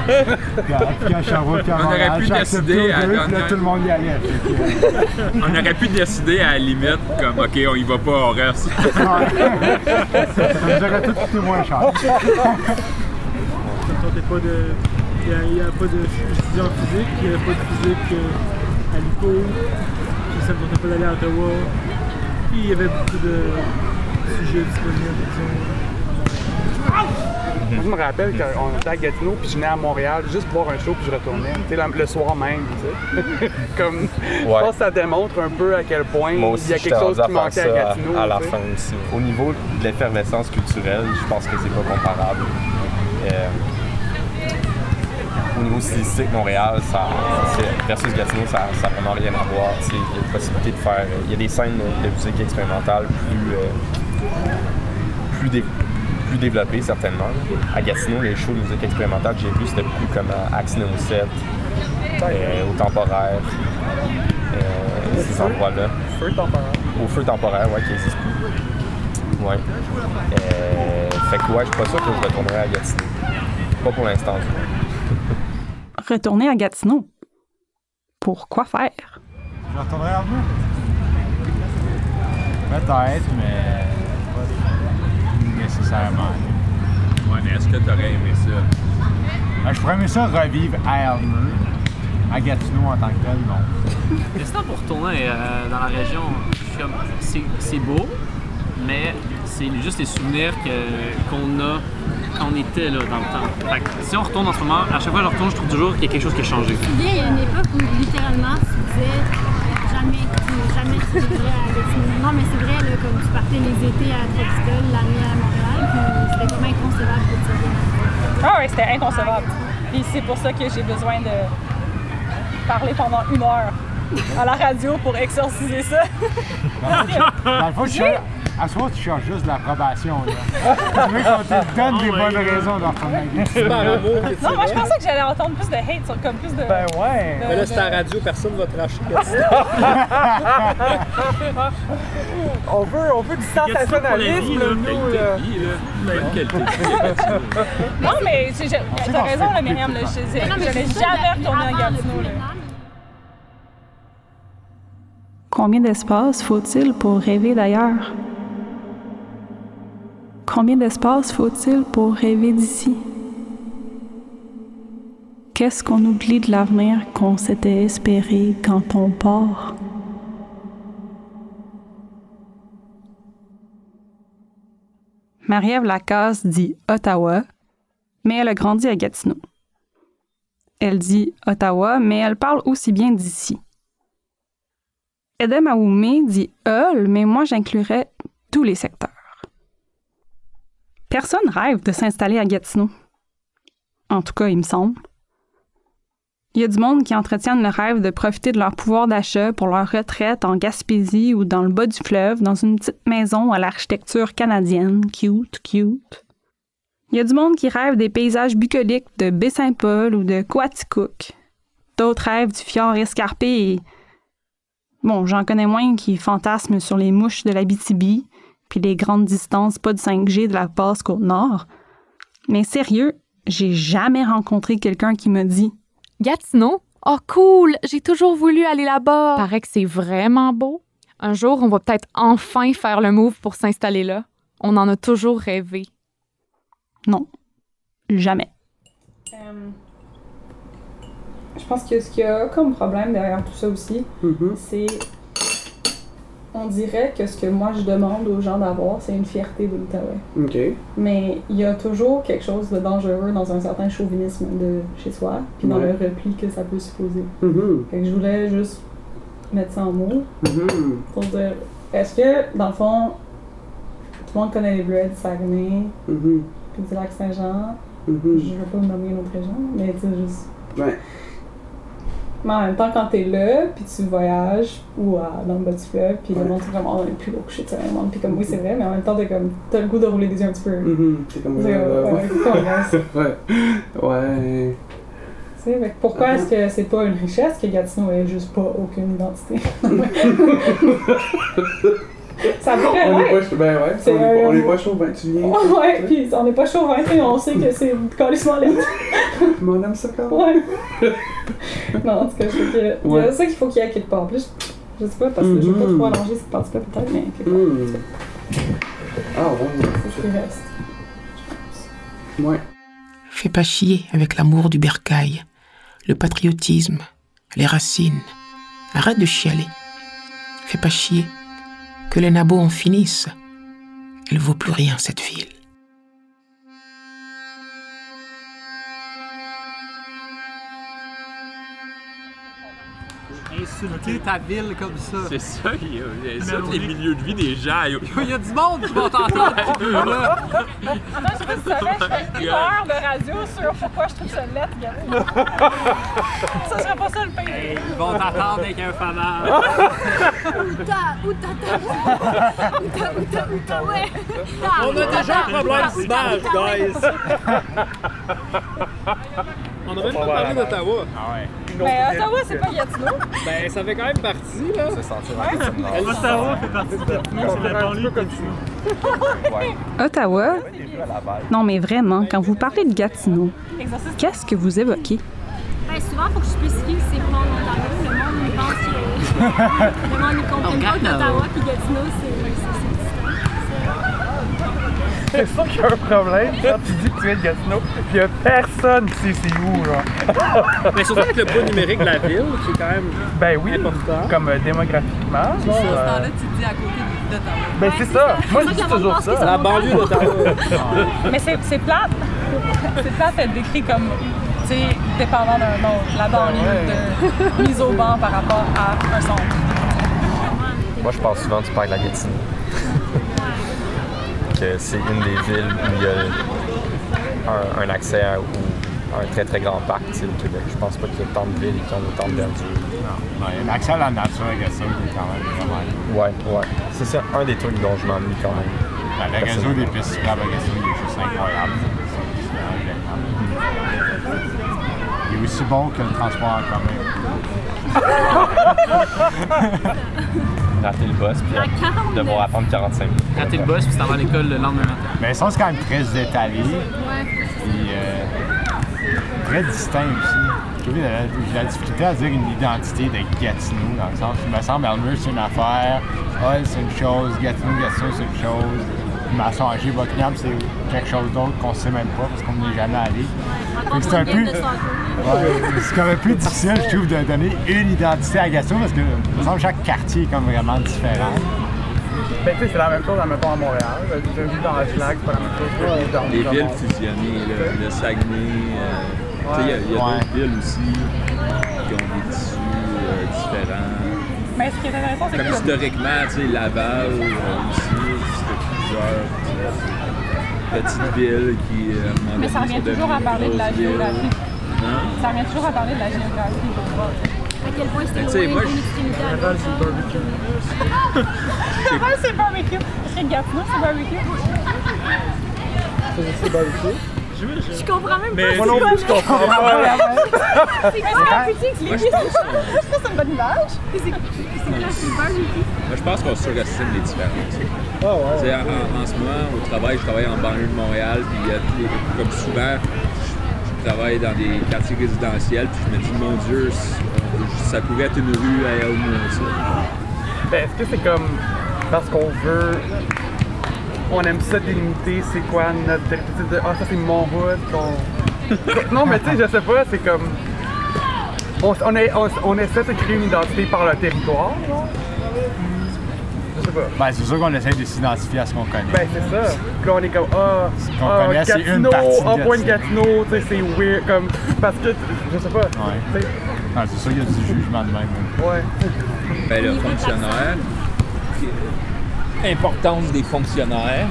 puis, à, puis à Sherbrooke, puis à On aurait Montréal, pu décider à deux, puis là, tout le monde y allait. On aurait pu décider à la limite, comme, OK, on y va pas, on reste. Ça nous aurait tout coûté moins cher. Ça me tentait pas de. Il n'y a, a pas de. Je suis étudiant en physique, il n'y a pas de physique euh, à l'ICO. Ça me tentait pas d'aller à Ottawa. Puis il y avait beaucoup de sujets disponibles, disons. Moi, je me rappelle qu'on était à Gatineau, puis je venais à Montréal juste pour voir un show, puis je retournais. Tu sais, le, soir même, tu sais. Comme, Je pense que ça démontre un peu à quel point il y a quelque chose qui manquait à Gatineau. à la fin aussi. Au niveau de l'effervescence culturelle, je pense que c'est pas comparable. Euh, au niveau stylistique, Montréal, ça, versus Gatineau, ça n'a vraiment rien à voir. Il y a possibilité de faire. Il y a des scènes de, de musique expérimentale plus, euh, plus, dé- plus développé, certainement. À Gatineau, les shows de musique expérimentale que j'ai vus, c'était beaucoup comme à Axne 7, euh, au temporaire, euh, ces endroits-là. Feu temporaire. Au feu temporaire, ouais, qui existe plus. Ouais. Euh, fait que ouais, je suis pas sûr que je retournerai à Gatineau. Pas pour l'instant. Retourner à Gatineau. Pour quoi faire? Je retournerai en vous. Peut-être, mais pas nécessairement. Ouais, mais est-ce que t'aurais aimé ça? Ben, je pourrais aimer ça revivre à Elmer. À Gatineau en tant que tel, non. Question pour retourner euh, dans la région, je suis comme, c'est, c'est beau, mais c'est juste les souvenirs qu'on a quand on était là dans le temps. Fait que si on retourne en ce moment, à chaque fois que je retourne, je trouve toujours qu'il y a quelque chose qui a changé. Il y a une époque où littéralement tu disais jamais, tu- jamais tu à Gatineau. Non, mais c'est vrai, là, comme tu partais les étés à Trexton, l'année à Montréal, puis c'était comme inconcevable que tu reviennes. Ah oui, c'était inconcevable. Puis c'est pour ça que j'ai besoin de parler pendant une heure à la radio pour exorciser ça. Dans le fond, tu cherches- à ce moment, tu cherches juste de l'approbation. là. Tu veux qu'on te donne des bonnes raisons de retourner. Non, moi je pensais que j'allais entendre plus de hate, sur comme plus de. Ben ouais. de- Mais là, c'est à la radio, personne va te racheter on veut, on veut du sensationnalisme, là, nous. là. Non, mais j'ai- j'ai- t'as raison, là, Myriam. là, Je je- Non, mais je n'ai c'est ça, jamais l'affaire le Gatineau. là. Combien d'espace faut-il pour rêver d'ailleurs? Combien d'espace faut-il pour rêver d'ici? Qu'est-ce qu'on oublie de l'avenir qu'on s'était espéré quand on part? Marie-Ève Lacasse dit Ottawa, mais elle a grandi à Gatineau. Elle dit Ottawa, mais elle parle aussi bien d'ici. Edem Aoumé dit Hull, mais moi j'inclurais tous les secteurs. Personne rêve de s'installer à Gatineau. En tout cas, il me semble. Il y a du monde qui entretiennent le rêve de profiter de leur pouvoir d'achat pour leur retraite en Gaspésie ou dans le bas du fleuve, dans une petite maison à l'architecture canadienne. Cute, cute. Il y a du monde qui rêve des paysages bucoliques de Baie-Saint-Paul ou de Coaticook. D'autres rêvent du fjord escarpé et Bon, j'en connais moins qui fantasment sur les mouches de la BTB, puis les grandes distances pas de 5G de la passe côte nord. Mais sérieux, j'ai jamais rencontré quelqu'un qui me dit Gatineau? Oh cool! J'ai toujours voulu aller là-bas. Paraît que c'est vraiment beau. Un jour, on va peut-être enfin faire le move pour s'installer là. On en a toujours rêvé. Non. Jamais. Euh, je pense que ce qu'il y a comme problème derrière tout ça aussi, c'est. On dirait que ce que moi je demande aux gens d'avoir, c'est une fierté de l'Outaouais. Mais il y a toujours quelque chose de dangereux dans un certain chauvinisme de chez soi, puis dans le repli que ça peut supposer. Mhm. Fait que je voulais juste mettre ça en mots Mhm. pour dire est-ce que, dans le fond, tout le monde connaît les Bleuets du Saguenay, Mhm. puis du lac Saint-Jean. Je veux pas nommer une autre région, mais tu sais, juste. Ouais. Mais en même temps, quand t'es là, puis tu voyages, ou à, dans le bas du fleuve, puis le monde, c'est vraiment on est plus gros que shit, c'est le monde. Puis comme, oui, c'est vrai, mais en même temps, t'es comme, t'as le goût de rouler des yeux un petit peu. C'est comme ça. euh, ouais, comme ça. Ouais. Ouais. Tu sais, fait pourquoi est-ce que c'est pas une richesse que Gatineau ait juste pas aucune identité? ça pourrait, On est ouais. pas, ben ouais, C'est on est pas, on est pas chaud, ben tu viens. Ouais, puis on n'est pas chaud 20 on sait que c'est carrément laid. Mais on aime ça quand même. Ouais. Non, en tout cas, je trouve que. Ouais. ça qu'il faut qu'il y ait quelque part. Plus, je sais pas, parce que je veux pas Mhm. trop allonger cette partie-là, peut-être, mais quelque part. Mhm. Ah ouais. C'est ce qui reste. Ouais. Fais pas chier avec l'amour du bercail, le patriotisme, les racines. Arrête de chialer. Fais pas chier. Que les nabots en finissent. Elle vaut plus rien, cette ville. Insulter ta ville comme ça. C'est ça, il y a, il y a ça, les milieux de vie des gens. Il y a du monde qui va t'entendre. Attends, je tu savais, je fais une heure de radio sur pourquoi je trouve ça lettre, Gatineau. ça serait pas ça le pire. Ils vont t'attendre avec un fanal. Outa, outa, ta, outa, outa, outa, ouais. On a outa, déjà un problème outa, d'image, outa, guys. On a même pas parlé d'Ottawa. Ah ouais. Mais Ottawa, c'est pas Gatineau. Ben, ça fait quand même partie, là. C'est sentir Ouais. Ottawa fait partie de Gatineau, c'est la banlieue comme Ottawa? Non, mais vraiment, quand vous parlez de Gatineau, qu'est-ce que vous évoquez? Ben, souvent, il faut que je spécifie que c'est pas en Ontario. Le monde, il pense que. le monde, il comprend pas qu'Ottawa puis Gatineau, c'est. C'est sûr qu'il y a un problème quand tu dis que tu es de Gatineau, puis il y a personne qui sait c'est où, genre. Mais surtout avec le poids numérique de la ville, qui est quand même Ben oui, important. comme euh, démographiquement. genre, euh, tu te dis à côté d'Ottawa. Ben c'est ça. Moi, je dis ça toujours ça. c'est La banlieue d'Ottawa. Mais c'est c'est plate. C'est plate d'être décrit comme, tu sais, dépendant d'un autre. La banlieue de mise au banc par rapport à un centre. Moi, je parle souvent du parc de la Gatineau. Que c'est une des villes où il y a un, un accès à, un très très grand parc tu sais, au Québec. Je pense pas qu'il y ait tant de villes qui ont autant de verdure. Non, il y a l'accès à la nature à Gatineau qui est quand même vraiment. Ouais, ouais. C'est ça, un des trucs dont je m'ennuie quand même. Ben, le réseau des pistes cyclables à Gatineau, il est juste incroyable. Il est aussi bon que le transport en commun. Rater le boss, puis À 40 devoir attendre 45 minutes. Rater le boss, puis t'en vas à l'école le lendemain matin. Mais ils sont quand même très étalés. Ouais. Puis euh, très distincts aussi. Que J'ai la difficulté à dire une identité de Gatineau, dans le sens où il me semble Elmer c'est une affaire, Hull c'est une chose, Gatineau, Gatineau c'est une chose, Massanger, Buckingham c'est quelque chose d'autre qu'on sait même pas parce qu'on n'est jamais allé. C'est un peu. Ouais, c'est comme un peu difficile, je trouve, de donner une identité à Gatineau parce que, que chaque quartier est comme vraiment différent. Ben, tu sais, c'est la même chose, admettons, à Montréal. Je vis dans la Schlag, c'est pas la même chose dans Les dans- villes fusionnées, le, le Saguenay, euh, tu sais, il y a, il y a Ouais. d'autres villes aussi qui ont des tissus euh, différents. Mais ce qui est intéressant, c'est Comme que historiquement, tu sais, Laval euh, aussi, euh, petites villes qui, euh, Mais ça donné, revient toujours à parler de la géographie. Hein? Ça revient toujours à parler de la géographie. je crois. À quel point c'était loin moi, je-. Laval, c'est barbecue. Gatineau, c'est barbecue. C'est barbecue? Je comprends même Mais pas. moi non c'est plus, je comprends pas. Mais c'est barbecue, tu Est-ce que c'est une bonne image? C'est quoi, c'est barbecue? Moi, je pense qu'on surestime les différences. Sais, en, en ce moment, au travail, je travaille en banlieue de Montréal, puis les- comme souvent, je, je travaille dans des quartiers résidentiels, puis je me dis, mon Dieu, c- ça pourrait être une rue à Elmo. Ben, est-ce que c'est comme parce qu'on veut. On aime ça délimiter c'est quoi notre territoire? de, Ah, ça c'est mon hood. qu'on- non, mais tu sais, je sais pas, c'est comme. On, on, est- on, on essaie de créer une identité par le territoire, genre. Pas. Ben, c'est sûr qu'on essaie de s'identifier à ce qu'on connaît. Ben, c'est ça. Puis là, on est comme, ah, qu'on ah connaît, c'est une partie en point de Gatineau. Gatineau, tu sais, c'est weird, comme, parce que, je sais pas, Ouais. Ah, c'est sûr qu'il y a du jugement de même. hein. ouais. Ben, le fonctionnaire, importance des fonctionnaires.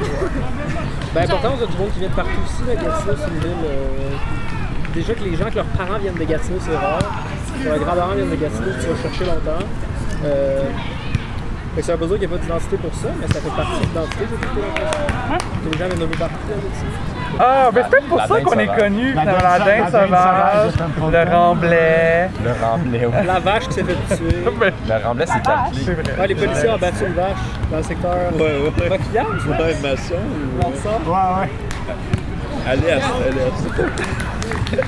Ben, importance de du monde qui vient de partout aussi, là, Gatineau, c'est une ville. euh, Déjà que les gens, que leurs parents viennent de Gatineau, c'est rare. Que leurs grands-parents viennent de Gatineau, tu vas chercher longtemps. Euh, fait que ça veut pas dire qu'il n'y a pas d'identité pour ça, mais ça fait partie de l'identité, j'ai plutôt l'impression. Que les gens viennent de nous partout là, Gatineau. Ah, ben c'est peut-être pour La ça qu'on est sauvage. connu La dans la dinde la sauvage, sauvage, c'est un peu le remblai. Le remblai, ouais. La vache qui s'est fait tuer. Le remblai, c'est calculé. c'est vrai. Ouais, les policiers ont battu une vache dans le secteur Ouais, ouais. Ça? Ouais, maçon. On sort. Ouais, ouais. À l'est, à l'est.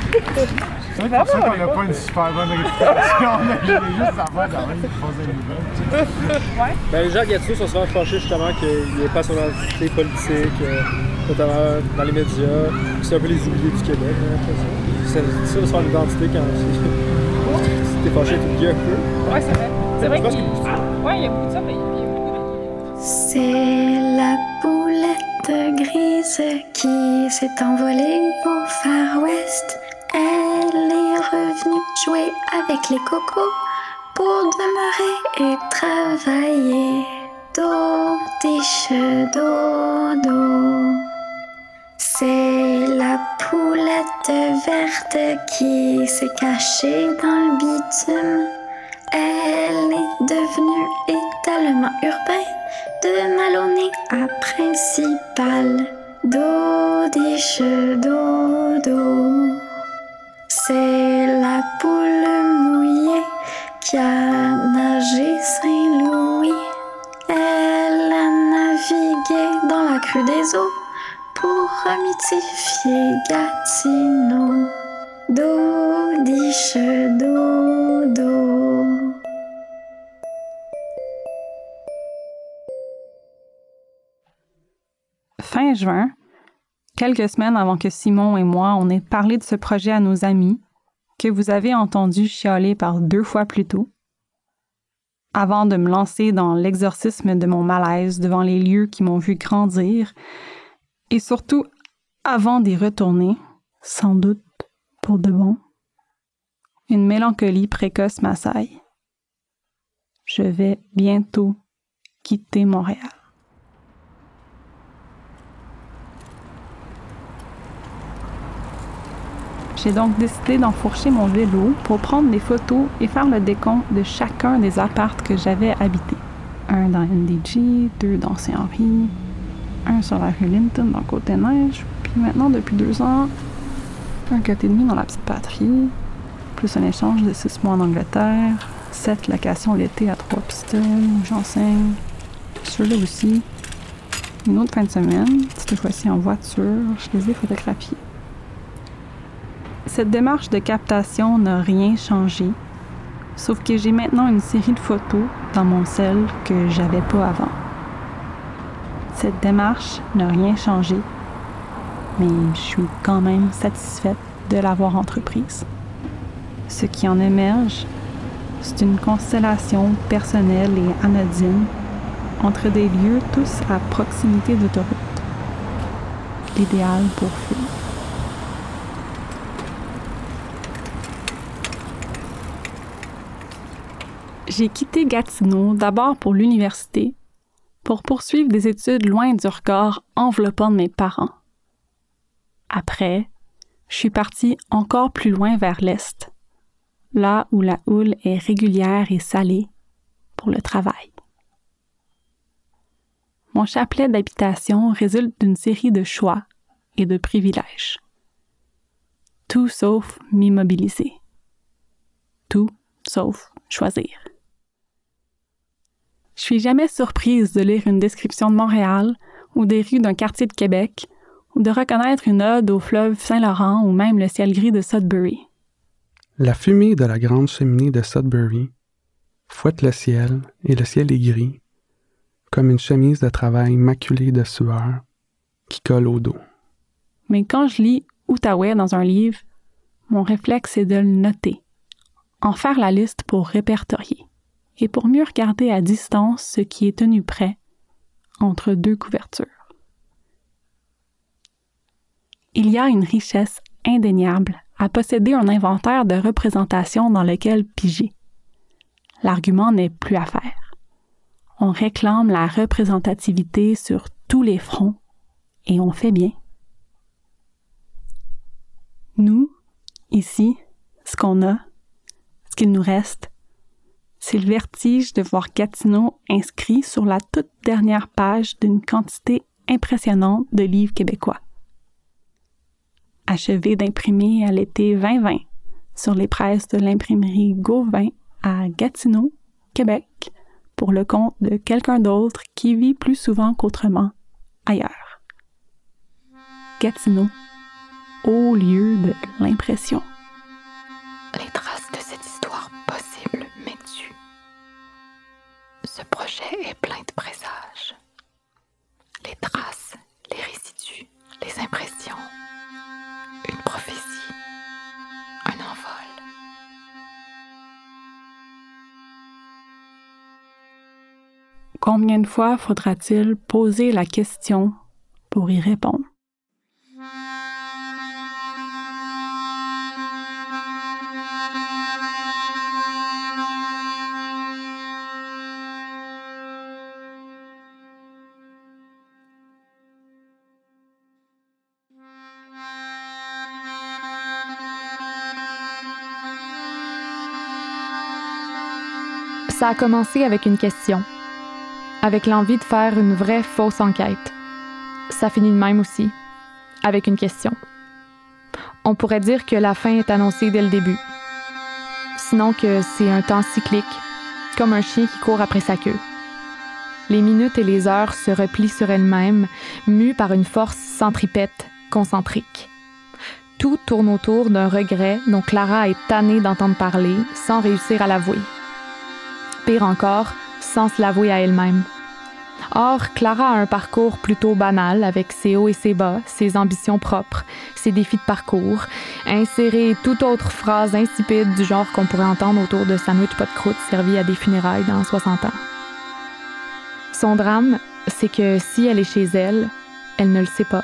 C'est pour ça qu'on n'a pas une super bonne réputation. On a juste à faire quand même qui font des nouvelles. Ben, les gens Gatineau sont souvent fâchés justement qu'il n'y ait pas son identité politique, euh, notamment dans les médias. C'est un peu les oubliés du Québec, l'impression. C'est difficile de se faire une identité quand t'es fâché tout le un peu. Ouais, c'est vrai. C'est vrai qu'il y a ouais, il y a beaucoup de ça, mais il y a beaucoup de... C'est la poulette grise qui s'est envolée au Far West. Elle est revenue jouer avec les cocos pour demeurer et travailler. Do, diche, do, do. C'est la poulette verte qui s'est cachée dans le bitume. Elle est devenue étalement urbain de Maloney à Principal. Do, diche, do, do. C'est la poule mouillée qui a nagé Saint-Louis. Elle a navigué dans la crue des eaux pour remitifier Gatineau. Do, diche, do, do. Fin juin, quelques semaines avant que Simon et moi on ait parlé de ce projet à nos amis, que vous avez entendu chialer par deux fois plus tôt, avant de me lancer dans l'exorcisme de mon malaise devant les lieux qui m'ont vu grandir, et surtout avant d'y retourner, sans doute pour de bon, une mélancolie précoce m'assaille. Je vais bientôt quitter Montréal. J'ai donc décidé d'enfourcher mon vélo pour prendre des photos et faire le décompte de chacun des appartes que j'avais habités. Un dans NDG, deux dans Saint-Henri, un sur la rue Linton dans Côte-des-Neiges, puis maintenant, depuis deux ans, un et demi dans la petite patrie, plus un échange de six mois en Angleterre, sept locations l'été à trois pistoles où j'enseigne, ceux-là aussi. Une autre fin de semaine, cette fois-ci en voiture, je les ai photographiés. Cette démarche de captation n'a rien changé, sauf que j'ai maintenant une série de photos dans mon sel que j'avais pas avant. Cette démarche n'a rien changé, mais je suis quand même satisfaite de l'avoir entreprise. Ce qui en émerge, c'est une constellation personnelle et anodine entre des lieux tous à proximité d'autoroute. L'idéal pour fuir. J'ai quitté Gatineau d'abord pour l'université, pour poursuivre des études loin du regard enveloppant de mes parents. Après, je suis partie encore plus loin vers l'est, là où la houle est régulière et salée, pour le travail. Mon chapelet d'habitation résulte d'une série de choix et de privilèges. Tout sauf m'immobiliser. Tout sauf choisir. Je suis jamais surprise de lire une description de Montréal ou des rues d'un quartier de Québec ou de reconnaître une ode au fleuve Saint-Laurent ou même le ciel gris de Sudbury. La fumée de la grande cheminée de Sudbury fouette le ciel et le ciel est gris, comme une chemise de travail maculée de sueur qui colle au dos. Mais quand je lis Outaouais dans un livre, mon réflexe est de le noter, en faire la liste pour répertorier et pour mieux regarder à distance ce qui est tenu prêt entre deux couvertures. Il y a une richesse indéniable à posséder un inventaire de représentation dans lequel piger. L'argument n'est plus à faire. On réclame la représentativité sur tous les fronts et on fait bien. Nous, ici, ce qu'on a, ce qu'il nous reste, c'est le vertige de voir Gatineau inscrit sur la toute dernière page d'une quantité impressionnante de livres québécois. Achevé d'imprimer à l'été 2020 sur les presses de l'imprimerie Gauvin à Gatineau, Québec, pour le compte de quelqu'un d'autre qui vit plus souvent qu'autrement ailleurs. Gatineau, au lieu de l'impression. Les traces Est plein de présages. Les traces, les résidus, les impressions. Une prophétie. Un envol. Combien de fois faudra-t-il poser la question pour y répondre? Ça a commencé avec une question, avec l'envie de faire une vraie fausse enquête. Ça finit de même aussi, avec une question. On pourrait dire que la fin est annoncée dès le début. Sinon que c'est un temps cyclique, comme un chien qui court après sa queue. Les minutes et les heures se replient sur elles-mêmes, mues par une force centripète, concentrique. Tout tourne autour d'un regret dont Clara est tannée d'entendre parler sans réussir à l'avouer. Pire encore, sans se l'avouer à elle-même. Or, Clara a un parcours plutôt banal avec ses hauts et ses bas, ses ambitions propres, ses défis de parcours, insérer toute autre phrase insipide du genre qu'on pourrait entendre autour de sandwich pot de croûte servi à des funérailles dans 60 ans. Son drame, c'est que si elle est chez elle, elle ne le sait pas.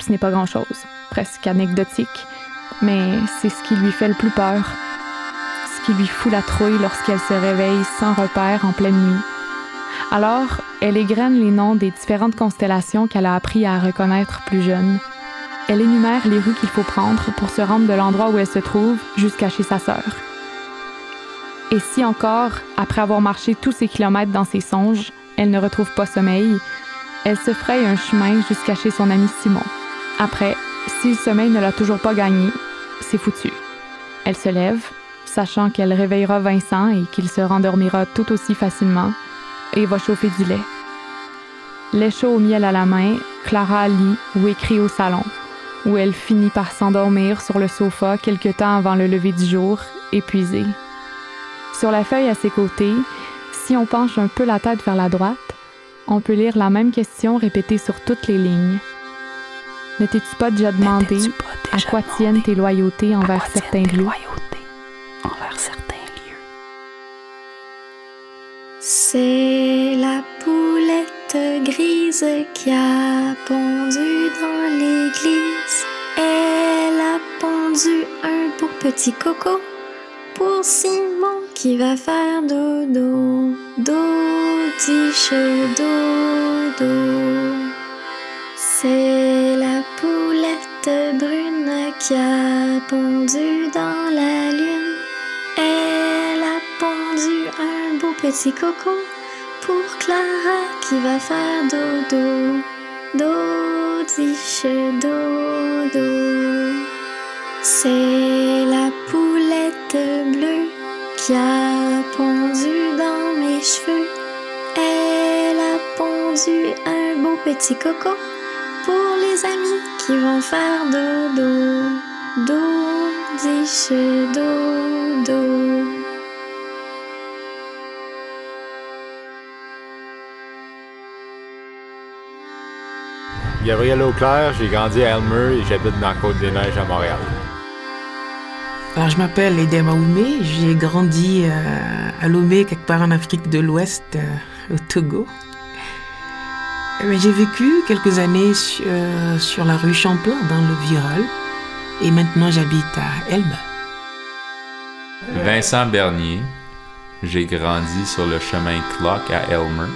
Ce n'est pas grand-chose, presque anecdotique, mais c'est ce qui lui fait le plus peur, qui lui fout la trouille lorsqu'elle se réveille sans repère en pleine nuit. Alors, elle égrène les noms des différentes constellations qu'elle a appris à reconnaître plus jeune. Elle énumère les rues qu'il faut prendre pour se rendre de l'endroit où elle se trouve jusqu'à chez sa sœur. Et si encore, après avoir marché tous ces kilomètres dans ses songes, elle ne retrouve pas sommeil, elle se fraye un chemin jusqu'à chez son ami Simon. Après, si le sommeil ne l'a toujours pas gagné, c'est foutu. Elle se lève, sachant qu'elle réveillera Vincent et qu'il se rendormira tout aussi facilement, et va chauffer du lait. Lait chaud au miel à la main, Clara lit ou écrit au salon, où elle finit par s'endormir sur le sofa quelque temps avant le lever du jour, épuisée. Sur la feuille à ses côtés, si on penche un peu la tête vers la droite, on peut lire la même question répétée sur toutes les lignes. Ne t'es-tu pas déjà demandé à quoi tiennent tes loyautés envers certains lieux? Envers certains lieux. C'est la poulette grise qui a pondu dans l'église. Elle a pondu un beau petit coco pour Simon qui va faire dodo. Dodiche dodo. C'est la poulette brune qui a pondu petit coco pour Clara qui va faire dodo. Dodiche dodo. C'est la poulette bleue qui a pondu dans mes cheveux. Elle a pondu un beau petit coco pour les amis qui vont faire dodo. Dodiche dodo. Gabriel Auclair, j'ai grandi à Elmer et j'habite dans la Côte-des-Neiges à Montréal. Alors, je m'appelle Edema Oumé, j'ai grandi euh, à Lomé, quelque part en Afrique de l'Ouest, euh, au Togo. Mais j'ai vécu quelques années sur, euh, sur la rue Champlain, dans le Viral, et maintenant j'habite à Elmer. Vincent Bernier. J'ai grandi sur le chemin Clock à Elmer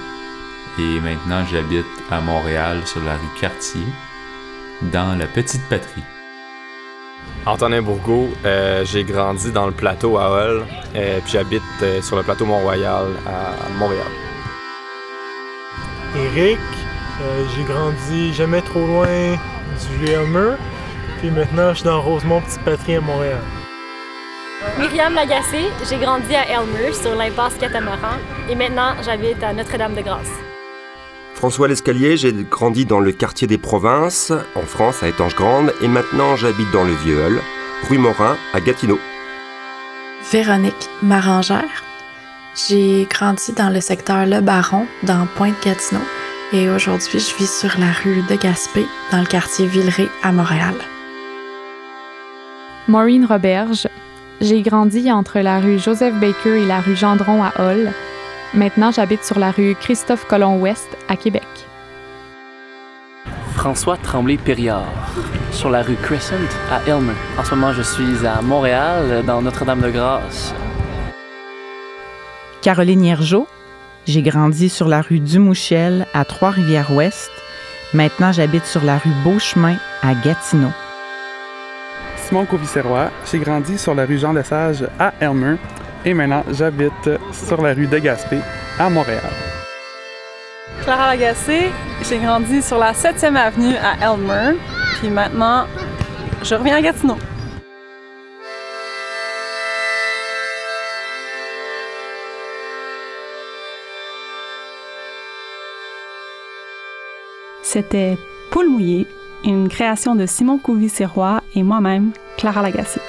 et maintenant j'habite à Montréal sur la rue Cartier, dans la Petite Patrie. Antonin Bourgault, euh, j'ai grandi dans le plateau à Hull, euh, puis j'habite euh, sur le plateau Mont-Royal à Montréal. Eric, euh, j'ai grandi jamais trop loin du Elmer, puis maintenant je suis dans Rosemont Petite Patrie à Montréal. Myriam Lagacé, j'ai grandi à Elmer sur l'impasse Catamaran et maintenant j'habite à Notre-Dame-de-Grâce. François Lescalier, j'ai grandi dans le quartier des provinces, en France, à Étanges-Grande, et maintenant j'habite dans le Vieux-Hall, rue Morin, à Gatineau. Véronique Marangère. J'ai grandi dans le secteur Le Baron, dans Pointe-Gatineau, et aujourd'hui je vis sur la rue de Gaspé, dans le quartier Villeray, à Montréal. Maureen Roberge. J'ai grandi entre la rue Joseph Baker et la rue Gendron à Hall. Maintenant, j'habite sur la rue Christophe Colomb-Ouest à Québec. François Tremblay-Périard, sur la rue Crescent à Elmer. En ce moment, je suis à Montréal, dans Notre-Dame-de-Grâce. Caroline Hiergeau. J'ai grandi sur la rue Dumouchel à Trois-Rivières-Ouest. Maintenant, j'habite sur la rue Beauchemin à Gatineau. Simon Coviceroy. J'ai grandi sur la rue Jean Lesage à Elmer. Et maintenant, j'habite sur la rue de Gaspé, à Montréal. Clara Lagacé, j'ai grandi sur la 7e avenue à Elmer, puis maintenant, je reviens à Gatineau. C'était Poule mouillée, une création de Simon Couvis-Sirois et moi-même, Clara Lagacé.